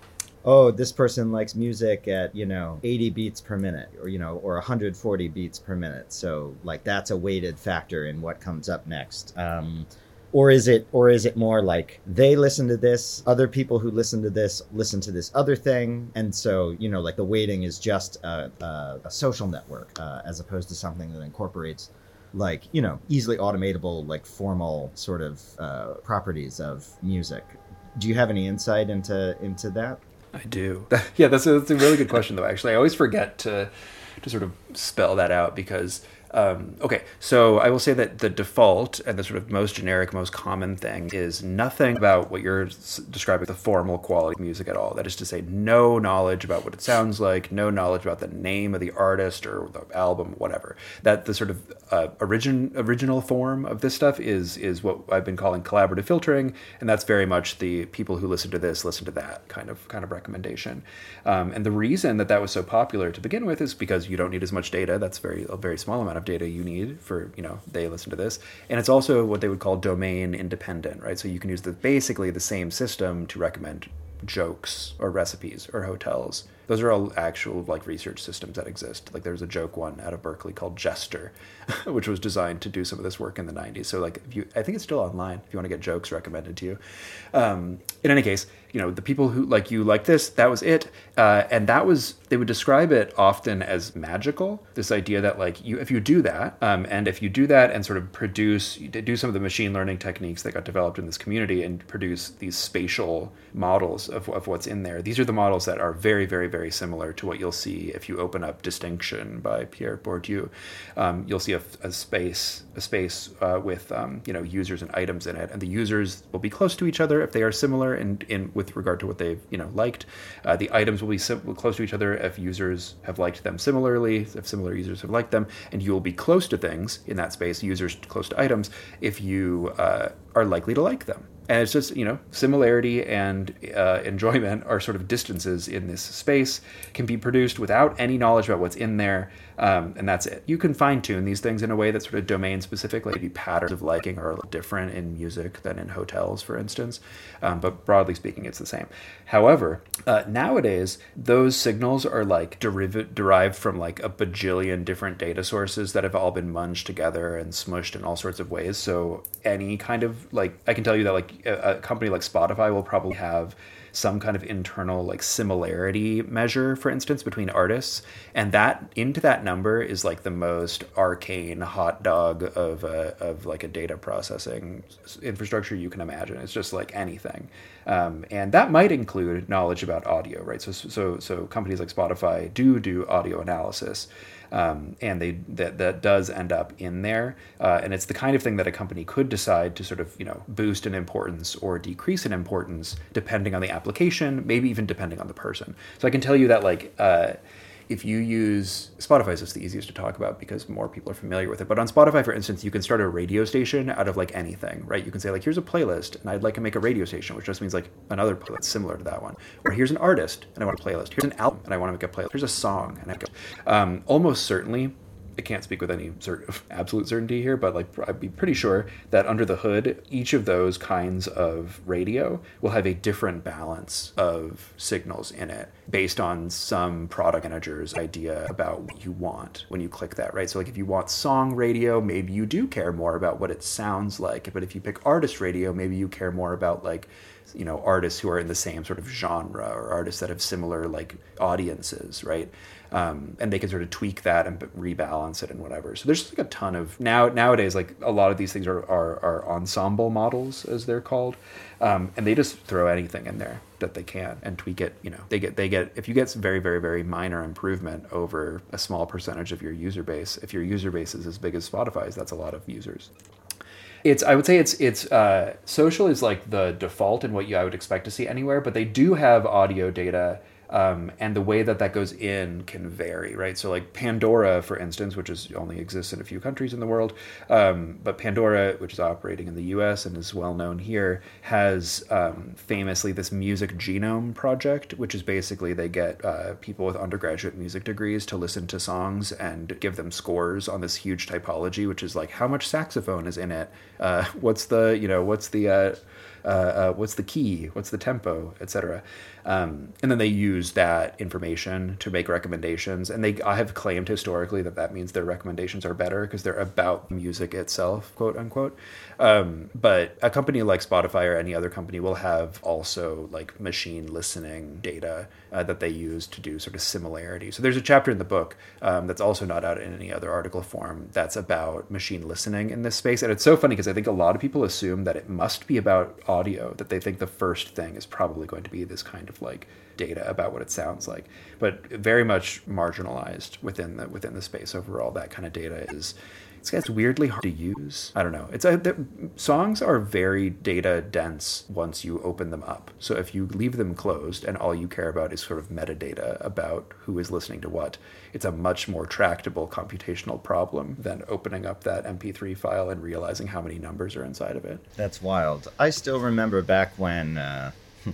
oh, this person likes music at, you know, 80 beats per minute or, you know, or 140 beats per minute. So, like, that's a weighted factor in what comes up next. Um, or is it or is it more like they listen to this other people who listen to this listen to this other thing and so you know like the weighting is just a, a, a social network uh, as opposed to something that incorporates like you know easily automatable like formal sort of uh, properties of music do you have any insight into into that I do. [laughs] yeah, that's a, that's a really good question, though. Actually, I always forget to to sort of spell that out because. Um, okay, so I will say that the default and the sort of most generic, most common thing is nothing about what you're describing the formal quality of music at all. That is to say, no knowledge about what it sounds like, no knowledge about the name of the artist or the album, whatever. That the sort of uh, origin original form of this stuff is is what I've been calling collaborative filtering, and that's very much the people who listen to this listen to that kind of kind of recommendation. Um, and the reason that that was so popular to begin with is because you don't need as much data. That's very a very small amount of data you need for you know they listen to this, and it's also what they would call domain independent, right? So you can use the basically the same system to recommend jokes or recipes or hotels. Those are all actual like research systems that exist. Like there's a joke one out of Berkeley called Jester, [laughs] which was designed to do some of this work in the 90s. So like if you, I think it's still online if you want to get jokes recommended to you. Um, in any case, you know the people who like you like this, that was it, uh, and that was they would describe it often as magical. This idea that like you if you do that, um, and if you do that and sort of produce do some of the machine learning techniques that got developed in this community and produce these spatial models of, of what's in there. These are the models that are very very very similar to what you'll see if you open up Distinction by Pierre Bourdieu. Um, you'll see a, a space a space uh, with um, you know users and items in it, and the users will be close to each other if they are similar in, in with regard to what they've you know liked. Uh, the items will be sim- close to each other if users have liked them similarly, if similar users have liked them, and you will be close to things in that space, users close to items, if you uh, are likely to like them. And it's just, you know, similarity and uh, enjoyment are sort of distances in this space, can be produced without any knowledge about what's in there. Um, and that's it. You can fine tune these things in a way that's sort of domain specific, like maybe patterns of liking are different in music than in hotels, for instance. Um, but broadly speaking, it's the same. However, uh, nowadays, those signals are like deriv- derived from like a bajillion different data sources that have all been munged together and smushed in all sorts of ways. So any kind of like, I can tell you that like a, a company like Spotify will probably have some kind of internal like similarity measure for instance between artists. And that into that number is like the most arcane hot dog of a, of like a data processing infrastructure you can imagine. It's just like anything. Um, and that might include knowledge about audio right? So so so companies like spotify do do audio analysis um, and they that that does end up in there, uh, and it's the kind of thing that a company could decide to sort of you know boost in importance or decrease in importance depending on the application, maybe even depending on the person. So I can tell you that like. Uh, if you use Spotify is just the easiest to talk about because more people are familiar with it. But on Spotify, for instance, you can start a radio station out of like anything, right? You can say like, here's a playlist, and I'd like to make a radio station, which just means like another playlist similar to that one. Or here's an artist, and I want a playlist. Here's an album, and I want to make a playlist. Here's a song, and I. Um, almost certainly, I can't speak with any sort of absolute certainty here, but like I'd be pretty sure that under the hood, each of those kinds of radio will have a different balance of signals in it based on some product manager's idea about what you want when you click that, right? So like if you want song radio, maybe you do care more about what it sounds like. But if you pick artist radio, maybe you care more about like you know artists who are in the same sort of genre or artists that have similar like audiences right um, and they can sort of tweak that and rebalance it and whatever. So there's like a ton of now nowadays like a lot of these things are are, are ensemble models as they're called. Um, and they just throw anything in there that they can and tweak it you know. They get they get if you get very very very minor improvement over a small percentage of your user base if your user base is as big as spotify's that's a lot of users. It's I would say it's it's uh, social is like the default and what you I would expect to see anywhere, but they do have audio data um, and the way that that goes in can vary, right? So, like Pandora, for instance, which is only exists in a few countries in the world, um, but Pandora, which is operating in the U.S. and is well known here, has um, famously this music genome project, which is basically they get uh, people with undergraduate music degrees to listen to songs and give them scores on this huge typology, which is like how much saxophone is in it, uh, [laughs] what's the you know what's the uh, uh, uh, what's the key, what's the tempo, etc. Um, and then they use that information to make recommendations. And they I have claimed historically that that means their recommendations are better because they're about music itself, quote unquote. Um, but a company like Spotify or any other company will have also like machine listening data uh, that they use to do sort of similarity. So there's a chapter in the book um, that's also not out in any other article form that's about machine listening in this space. And it's so funny because I think a lot of people assume that it must be about audio, that they think the first thing is probably going to be this kind of like data about what it sounds like, but very much marginalized within the within the space overall. That kind of data is it's, it's weirdly hard to use. I don't know. It's a, songs are very data dense once you open them up. So if you leave them closed and all you care about is sort of metadata about who is listening to what, it's a much more tractable computational problem than opening up that MP3 file and realizing how many numbers are inside of it. That's wild. I still remember back when. Uh... [laughs]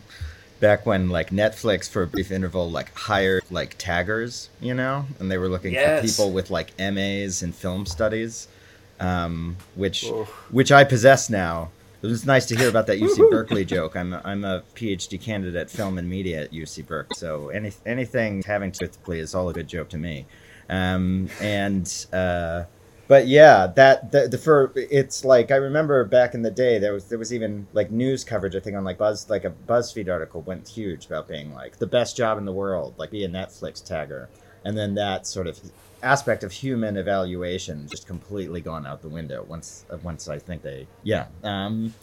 back when like Netflix for a brief interval like hired like taggers, you know, and they were looking yes. for people with like MAs in film studies, um, which Oof. which I possess now. It was nice to hear about that UC [laughs] Berkeley joke. I'm a, I'm a PhD candidate at film and media at UC Berkeley, so any anything having to do with Berkeley is all a good joke to me. Um, and uh, but yeah, that the, the for it's like I remember back in the day there was there was even like news coverage I think on like Buzz like a BuzzFeed article went huge about being like the best job in the world like be a Netflix tagger, and then that sort of aspect of human evaluation just completely gone out the window once once I think they yeah um,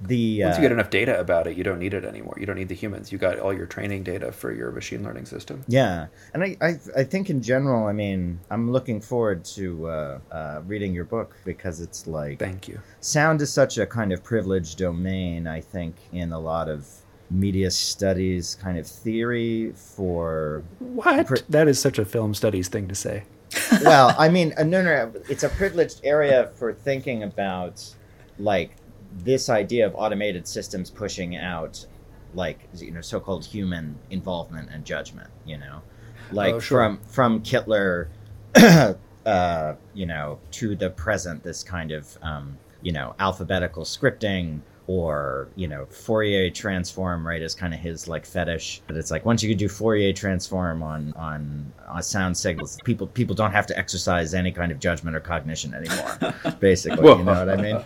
the once you get uh, enough data about it, you don't need it anymore. You don't need the humans. You got all your training data for your machine learning system. Yeah, and I I, I think in general, I mean, I'm looking forward to uh, uh, reading your book because it's like thank you. Sound is such a kind of privileged domain. I think in a lot of media studies kind of theory for what that is such a film studies thing to say. well, I mean, uh, no, no, no, it's a privileged area for thinking about like this idea of automated systems pushing out like you know so-called human involvement and judgment you know like oh, sure. from from Kittler [coughs] uh, you know to the present this kind of um, you know alphabetical scripting or you know Fourier transform right is kind of his like fetish. But it's like once you can do Fourier transform on on on sound signals people people don't have to exercise any kind of judgment or cognition anymore [laughs] basically you know what I mean?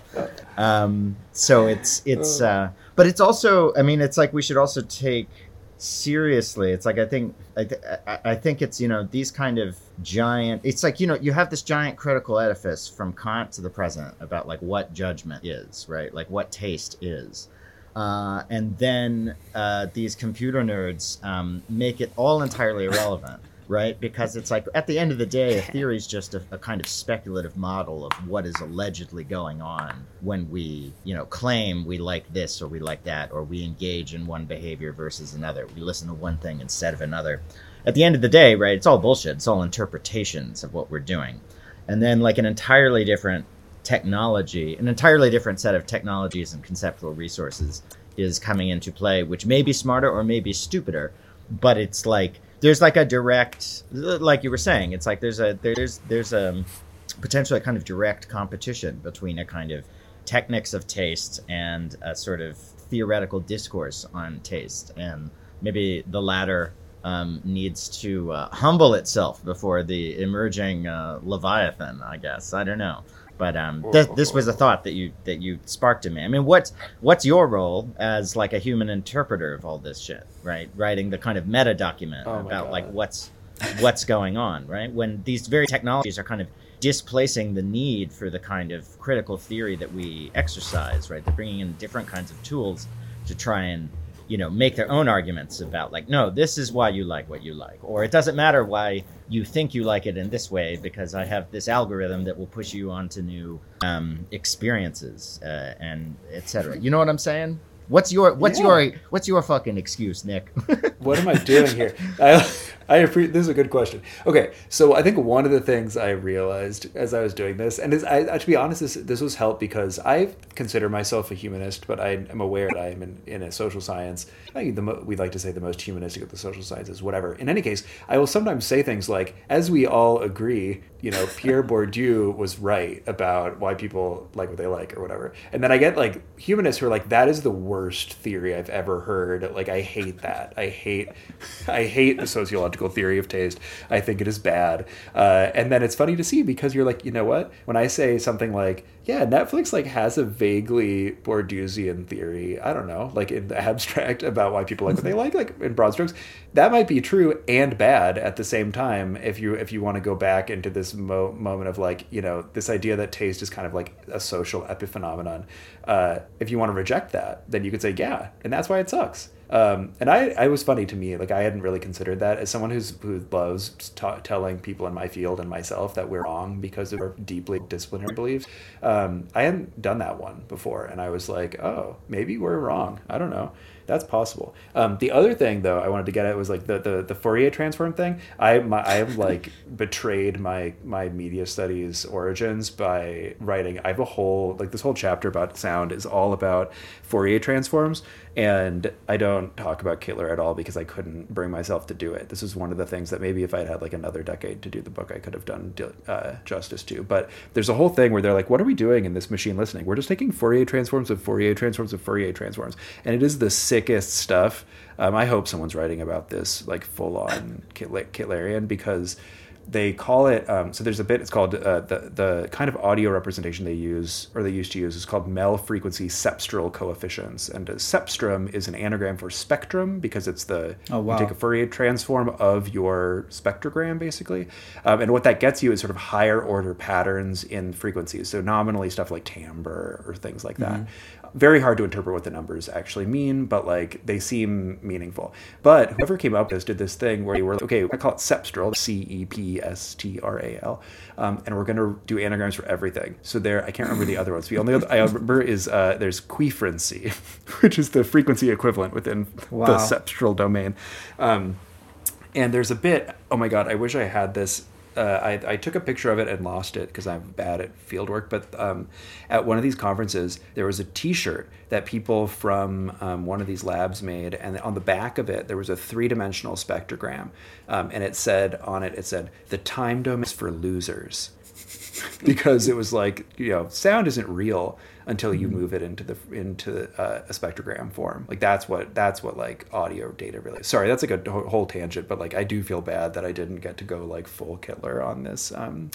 Um, so it's it's uh, but it's also I mean it's like we should also take seriously it's like i think I, th- I think it's you know these kind of giant it's like you know you have this giant critical edifice from kant to the present about like what judgment is right? Like what taste is. Uh, and then uh, these computer nerds um, make it all entirely irrelevant right? Because it's like at the end of the day, a theory is just a, a, kind of speculative model of what is allegedly going on when we, you know, claim we like this or we like that, or we engage in one behavior versus another. We listen to one thing instead of another. At the end of the day, right? It's all bullshit. It's all interpretations of what we're doing, and then like an entirely different technology, an entirely different set of technologies and conceptual resources is coming into play, which may be smarter or may be stupider, but it's like there's like a direct like you were saying it's like there's a there's there's a potentially a kind of direct competition between a kind of techniques of taste and a sort of theoretical discourse on taste. And maybe the latter um, needs to uh, humble itself before the emerging uh, leviathan i guess. I don't know but um, th- this was a thought that you that you sparked in me. I mean, what's what's your role as like a human interpreter of all this shit, right? Writing the kind of meta document oh about like what's what's going on, right? When these very technologies are kind of displacing the need for the kind of critical theory that we exercise, right? They're bringing in different kinds of tools to try and you know make their own arguments about like no this is why you like what you like or it doesn't matter why you think you like it in this way because i have this algorithm that will push you on to new um, experiences uh, and etc you know what i'm saying What's your what's yeah. your what's your fucking excuse, Nick? [laughs] what am I doing here? I I appreciate this is a good question. Okay, so I think one of the things I realized as I was doing this, and is, I, to be honest, this this was helped because I consider myself a humanist, but I am aware that I am in, in a social science. I think the we like to say the most humanistic of the social sciences, whatever. In any case, I will sometimes say things like, as we all agree, you know, Pierre Bourdieu was right about why people like what they like or whatever. And then I get like humanists who are like, that is the worst theory I've ever heard. Like, I hate that. I hate, I hate the sociological theory of taste. I think it is bad. Uh, and then it's funny to see because you're like, you know what? When I say something like, yeah, Netflix like has a vaguely Bourdieusian theory. I don't know, like in the [laughs] abstract about why people like what they like, like in broad strokes. That might be true and bad at the same time. If you if you want to go back into this mo- moment of like you know this idea that taste is kind of like a social epiphenomenon. Uh, if you want to reject that, then you could say yeah, and that's why it sucks. Um, and I, I was funny to me. Like I hadn't really considered that as someone who's who loves t- telling people in my field and myself that we're wrong because of our deeply disciplinary beliefs. Um, I hadn't done that one before, and I was like, oh, maybe we're wrong. I don't know. That's possible. Um, the other thing, though, I wanted to get at was like the, the, the Fourier transform thing. I my, I have like [laughs] betrayed my my media studies origins by writing. I have a whole like this whole chapter about sound is all about Fourier transforms, and I don't talk about Kittler at all because I couldn't bring myself to do it. This is one of the things that maybe if I'd had like another decade to do the book, I could have done uh, justice to. But there's a whole thing where they're like, "What are we doing in this machine listening? We're just taking Fourier transforms of Fourier transforms of Fourier transforms," and it is the sickest stuff. Um, I hope someone's writing about this like full on Kittlerian because they call it um, so there's a bit it's called uh, the the kind of audio representation they use or they used to use is called Mel frequency cepstral coefficients. And a cepstrum is an anagram for spectrum because it's the oh, wow. you take a Fourier transform of your spectrogram basically. Um, and what that gets you is sort of higher order patterns in frequencies. So nominally stuff like timbre or things like that. Mm-hmm very hard to interpret what the numbers actually mean, but like they seem meaningful. But whoever came up with this did this thing where you were like, okay, I call it Cepstral, C E P S T R A L, um, and we're going to do anagrams for everything. So there, I can't remember the other ones. The only other I remember is uh, there's quefrency, [laughs] which is the frequency equivalent within wow. the Cepstral domain. Um, and there's a bit. Oh my god, I wish I had this uh, I, I, took a picture of it and lost it because I'm bad at field work. But um, at one of these conferences, there was a T-shirt that people from um, one of these labs made, and on the back of it, there was a three-dimensional spectrogram, um, and it said on it, it said the time domain is for losers, [laughs] because it was like you know, sound isn't real until you mm-hmm. move it into the into uh, a spectrogram form. Like that's what that's what like audio data really. Sorry, that's like a whole tangent, but like I do feel bad that I didn't get to go like full Kittler on this um,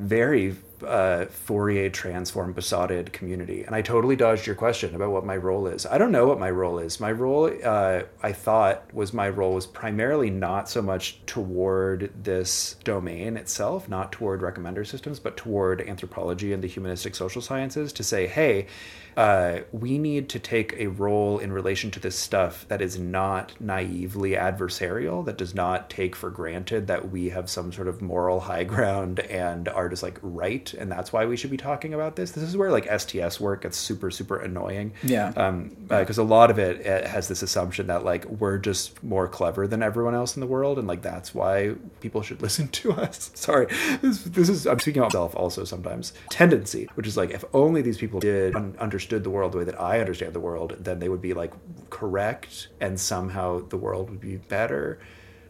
very uh, Fourier transform besotted community. And I totally dodged your question about what my role is. I don't know what my role is. My role, uh, I thought, was my role was primarily not so much toward this domain itself, not toward recommender systems, but toward anthropology and the humanistic social sciences to say, hey, uh, we need to take a role in relation to this stuff that is not naively adversarial, that does not take for granted that we have some sort of moral high ground and are just like right, and that's why we should be talking about this. This is where like STS work gets super super annoying. Yeah. Um, because uh, a lot of it, it has this assumption that like we're just more clever than everyone else in the world, and like that's why people should [laughs] listen to us. Sorry, this, this is I'm speaking of myself also sometimes tendency, which is like if only these people did un- understood the world the way that I understand the world, then they would be like correct, and somehow the world would be better.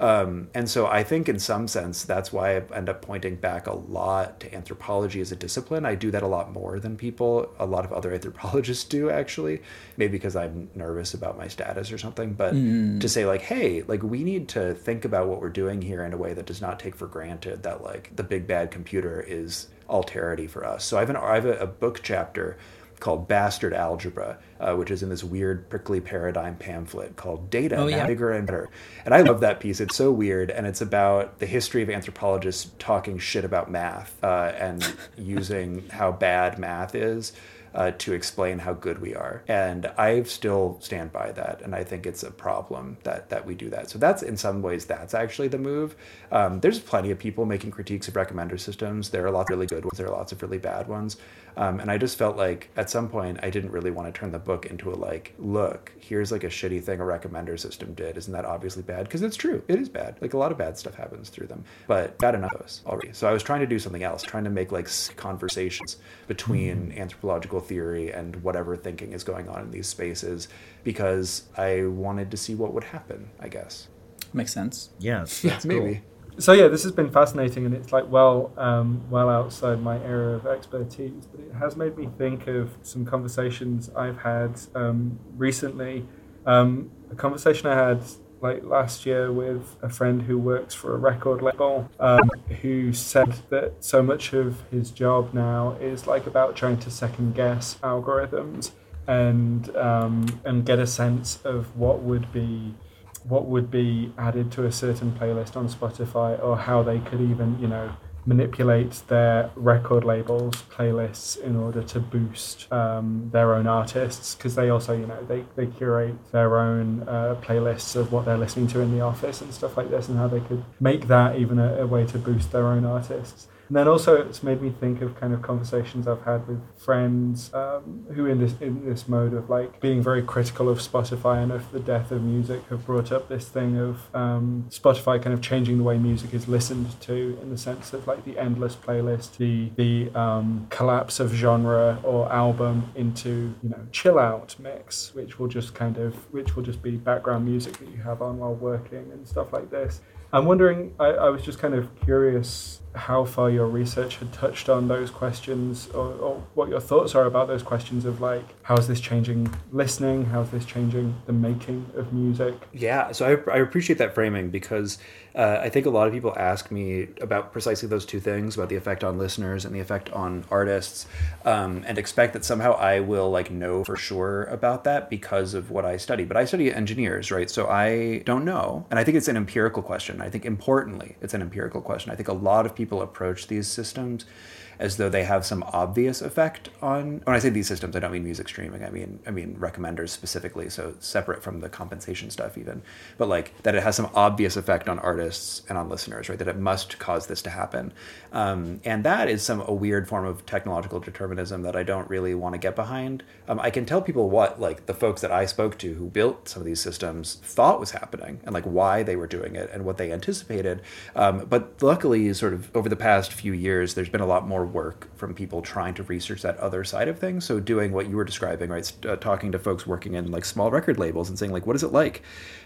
Um, and so I think, in some sense, that's why I end up pointing back a lot to anthropology as a discipline. I do that a lot more than people, a lot of other [laughs] anthropologists do, actually. Maybe because I'm nervous about my status or something. But mm. to say, like, hey, like, we need to think about what we're doing here in a way that does not take for granted that, like, the big bad computer is alterity for us. So I have, an, I have a, a book chapter called Bastard Algebra, uh, which is in this weird prickly paradigm pamphlet called Data, oh, yeah. Bigger and Better. And I love that piece. It's so weird. And it's about the history of anthropologists talking shit about math uh, and [laughs] using how bad math is uh, to explain how good we are. And I still stand by that, and I think it's a problem that that we do that. So that's in some ways that's actually the move. Um, there's plenty of people making critiques of recommender systems. There are lots of really good ones. There are lots of really bad ones. Um, and I just felt like at some point I didn't really want to turn the book into a like, look, here's like a shitty thing a recommender system did. Isn't that obviously bad? Because it's true. It is bad. Like a lot of bad stuff happens through them, but bad enough of us already. So I was trying to do something else, trying to make like conversations between mm-hmm. anthropological theory and whatever thinking is going on in these spaces because I wanted to see what would happen, I guess. Makes sense. Yes. Yeah, [laughs] maybe. Cool so yeah, this has been fascinating, and it's like well, um, well outside my area of expertise, but it has made me think of some conversations I've had um, recently. Um, a conversation I had like last year with a friend who works for a record label, um, who said that so much of his job now is like about trying to second guess algorithms and um, and get a sense of what would be what would be added to a certain playlist on Spotify or how they could even, you know, manipulate their record labels playlists in order to boost um, their own artists? Because they also you know they, they curate their own uh, playlists of what they're listening to in the office and stuff like this and how they could make that even a, a way to boost their own artists and then also it's made me think of kind of conversations I've had with friends um, who in this in this mode of like being very critical of Spotify and of the death of music have brought up this thing of um, Spotify kind of changing the way music is listened to in the sense of like the endless playlist, the the um, collapse of genre or album into you know chill out mix, which will just kind of which will just be background music that you have on while working and stuff like this. I'm wondering, I, I was just kind of curious how far your research had touched on those questions or, or, what your thoughts are about those questions of like how is this changing listening? How is this changing the making of music? Yeah so i, I appreciate that framing because uh, i think a lot of people ask me about precisely those two things about the effect on listeners and the effect on artists um, and expect that somehow i will like know for sure about that because of what i study. But i study engineers right? So i don't know. And i think it's an empirical question. I think importantly it's an empirical question. I think a lot of people approach these systems as though they have some obvious effect on when I say these systems I don't mean music streaming I mean I mean recommenders specifically so separate from the compensation stuff even but like that it has some obvious effect on artists and on listeners right that it must cause this to happen. Um, and that is some a weird form of technological determinism that I don't really want to get behind. Um, I can tell people what like the folks that I spoke to who built some of these systems thought was happening and like why they were doing it and what they anticipated. Um, but luckily sort of over the past few years there's been a lot more work from people trying to research that other side of things. So doing what you were describing, right? Uh, talking to folks working in like small record labels and saying like, what is it like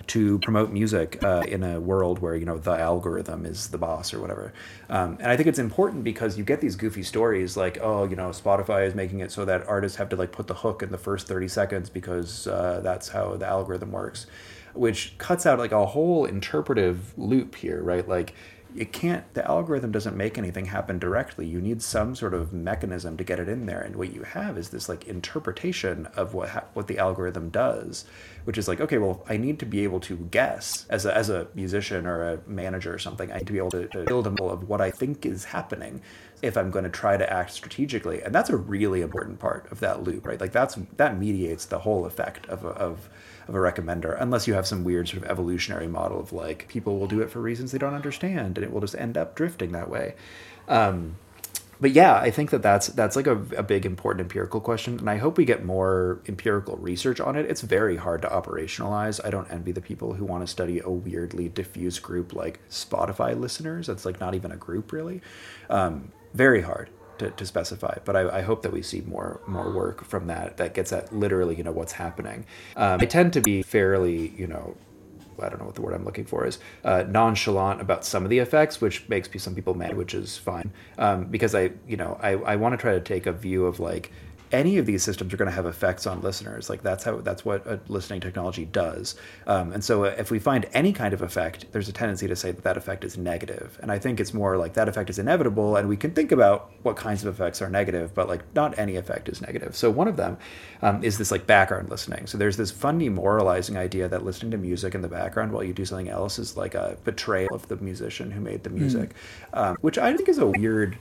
to promote music uh, in a world where you know the algorithm is the boss or whatever? Um, and I think it's important because you get these goofy stories like, oh, you know, Spotify is making it so that artists have to like put the hook in the first thirty seconds because uh, that's how the algorithm works which cuts out like a whole interpretive loop here, right? Like it can't the algorithm doesn't make anything happen directly. You need some sort of mechanism to get it in there. And what you have is this like interpretation of what ha- what the algorithm does which is like okay well i need to be able to guess as a, as a musician or a manager or something i need to be able to, to build a model of what i think is happening if i'm going to try to act strategically. And that's a really important part of that loop right? Like that's that mediates the whole effect of of of a recommender, unless you have some weird sort of evolutionary model of like people will do it for reasons they don't understand, and it will just end up drifting that way. Um, but yeah, I think that that's that's like a, a big important empirical question, and I hope we get more empirical research on it. It's very hard to operationalize. I don't envy the people who want to study a weirdly diffuse group like Spotify listeners. That's like not even a group really. Um, very hard to, to specify. But I, I, hope that we see more more work from that that gets at literally you know what's happening. Um, I tend to be fairly you know. I don't know what the word I'm looking for is uh, nonchalant about some of the effects, which makes some people mad, which is fine. Um, because I, you know, I, I want to try to take a view of like any of these systems are going to have effects on listeners. Like that's how that's what a listening technology does. Um, and so if we find any kind of effect, there's a tendency to say that that effect is negative. And I think it's more like that effect is inevitable, and we can think about what kinds of effects are negative, but like not any effect is negative. So one of them um, is this like background listening. So there's this funny moralizing idea that listening to music in the background while you do something else is like a betrayal of the musician who made the music, mm. um, which I think is a weird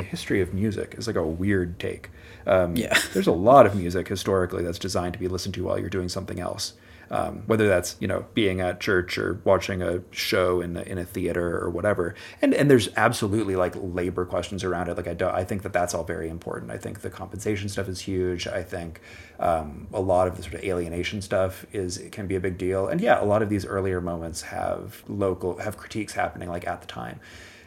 history of music It's like a weird take. Um, yeah. [laughs] there's a lot of music historically that's designed to be listened to while you're doing something else. Um, whether that's you know being at church or watching a show in a, in a theater or whatever, and and there's absolutely like labor questions around it. Like I do, I think that that's all very important. I think the compensation stuff is huge. I think um, a lot of the sort of alienation stuff is can be a big deal. And yeah, a lot of these earlier moments have local have critiques happening like at the time.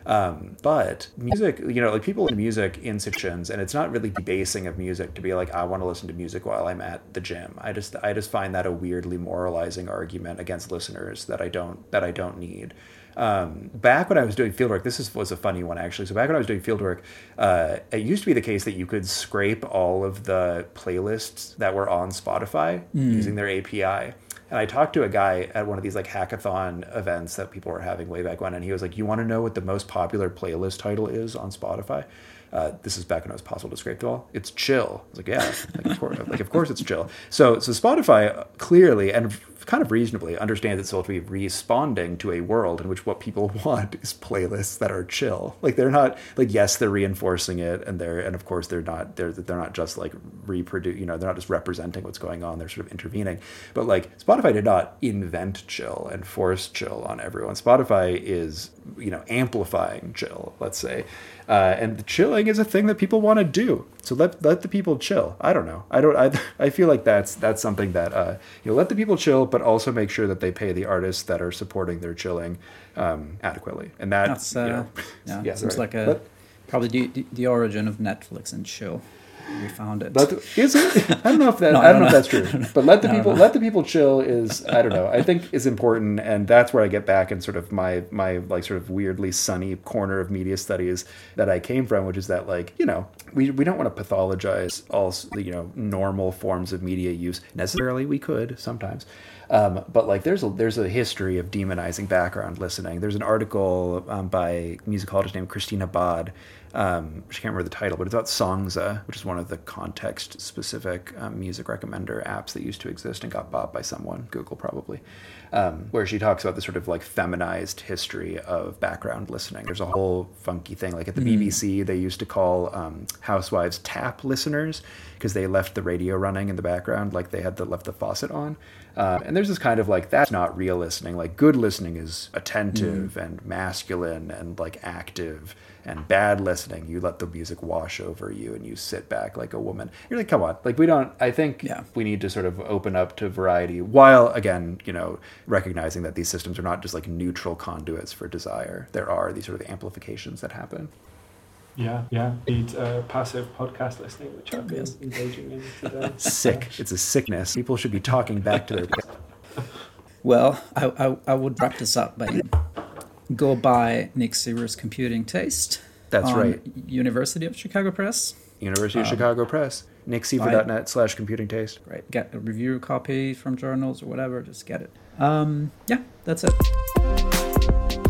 Um, but music, you know, like people in music in sections, and it's not really debasing of music to be like, I want to listen to music while I'm at the gym. I just, I just find that a weirdly moralizing argument against listeners that I don't, that I don't need. Um, back when I was doing fieldwork, this is, was a funny one actually. So back when I was doing fieldwork, uh, it used to be the case that you could scrape all of the playlists that were on Spotify mm. using their API. And I talked to a guy at one of these like hackathon events that people were having way back when, and he was like, "You want to know what the most popular playlist title is on Spotify?" Uh, this is back when it was possible to scrape them all. It's chill. I was like, yeah, like of course, [laughs] like of course it's chill. So so Spotify clearly and kind of reasonably understands itself to be responding to a world in which what people [laughs] want is playlists that are chill. Like they're not like yes, they're reinforcing it, and they're and of course they're not they're they're not just like reproduce. You know, they're not just representing what's going on. They're sort of intervening. But like Spotify did not invent chill and force chill on everyone. Spotify is you know amplifying chill. Let's say uh, and chilling is a thing that people want to do. So let let the people chill. I don't know. I don't. I, [laughs] I feel like that's that's something that uh, you know let the people chill, but also make sure that they pay the artists that are supporting their chilling um, adequately. And that, that's uh, you know, [laughs] yeah, yeah, seems right. like a but, probably the, the origin of Netflix and chill we found it. The, is it? I don't know if that. [laughs] no, I, don't I, don't know if that's true. But let the [laughs] people let the people chill is I don't know. I think is important, and that's where I get back in sort of my my like sort of weirdly sunny corner of media studies that I came from, which is that like you know we we don't want to pathologize all you know normal forms of media use necessarily. We could sometimes. Um, but like there's a there's a history of demonizing background listening. There's an article um, by a musicologist named Christina Baade um, I can't remember the title, but it's about Songza, which is one of the context specific um, music recommender apps that used to exist and got bought by someone, Google probably, um, where she talks about the sort of like feminized history of background listening. There's a whole funky thing. Like at the mm. BBC, they used to call um, housewives tap listeners because they left the radio running in the background, like they had the, left the faucet on. Uh, and there's this kind of like that's not real listening. Like good listening is attentive mm. and masculine and like active and bad listening you let the music wash over you and you sit back like a woman you're like come on like we don't i think yeah. we need to sort of open up to variety while again you know recognizing that these systems are not just like neutral conduits for desire there are these sort of amplifications that happen yeah, yeah. Need uh, passive podcast listening, which I've been engaging in today. [laughs] Sick. It's a sickness. People should be talking back to their. [laughs] Well, I, I, I would wrap this up by go by Nick Seaver's Computing Taste. That's right. University of Chicago Press. University of um, Chicago Press. NickSeaver.net slash computing taste. Right. Get a review copy from journals or whatever. Just get it. Um, yeah, that's it.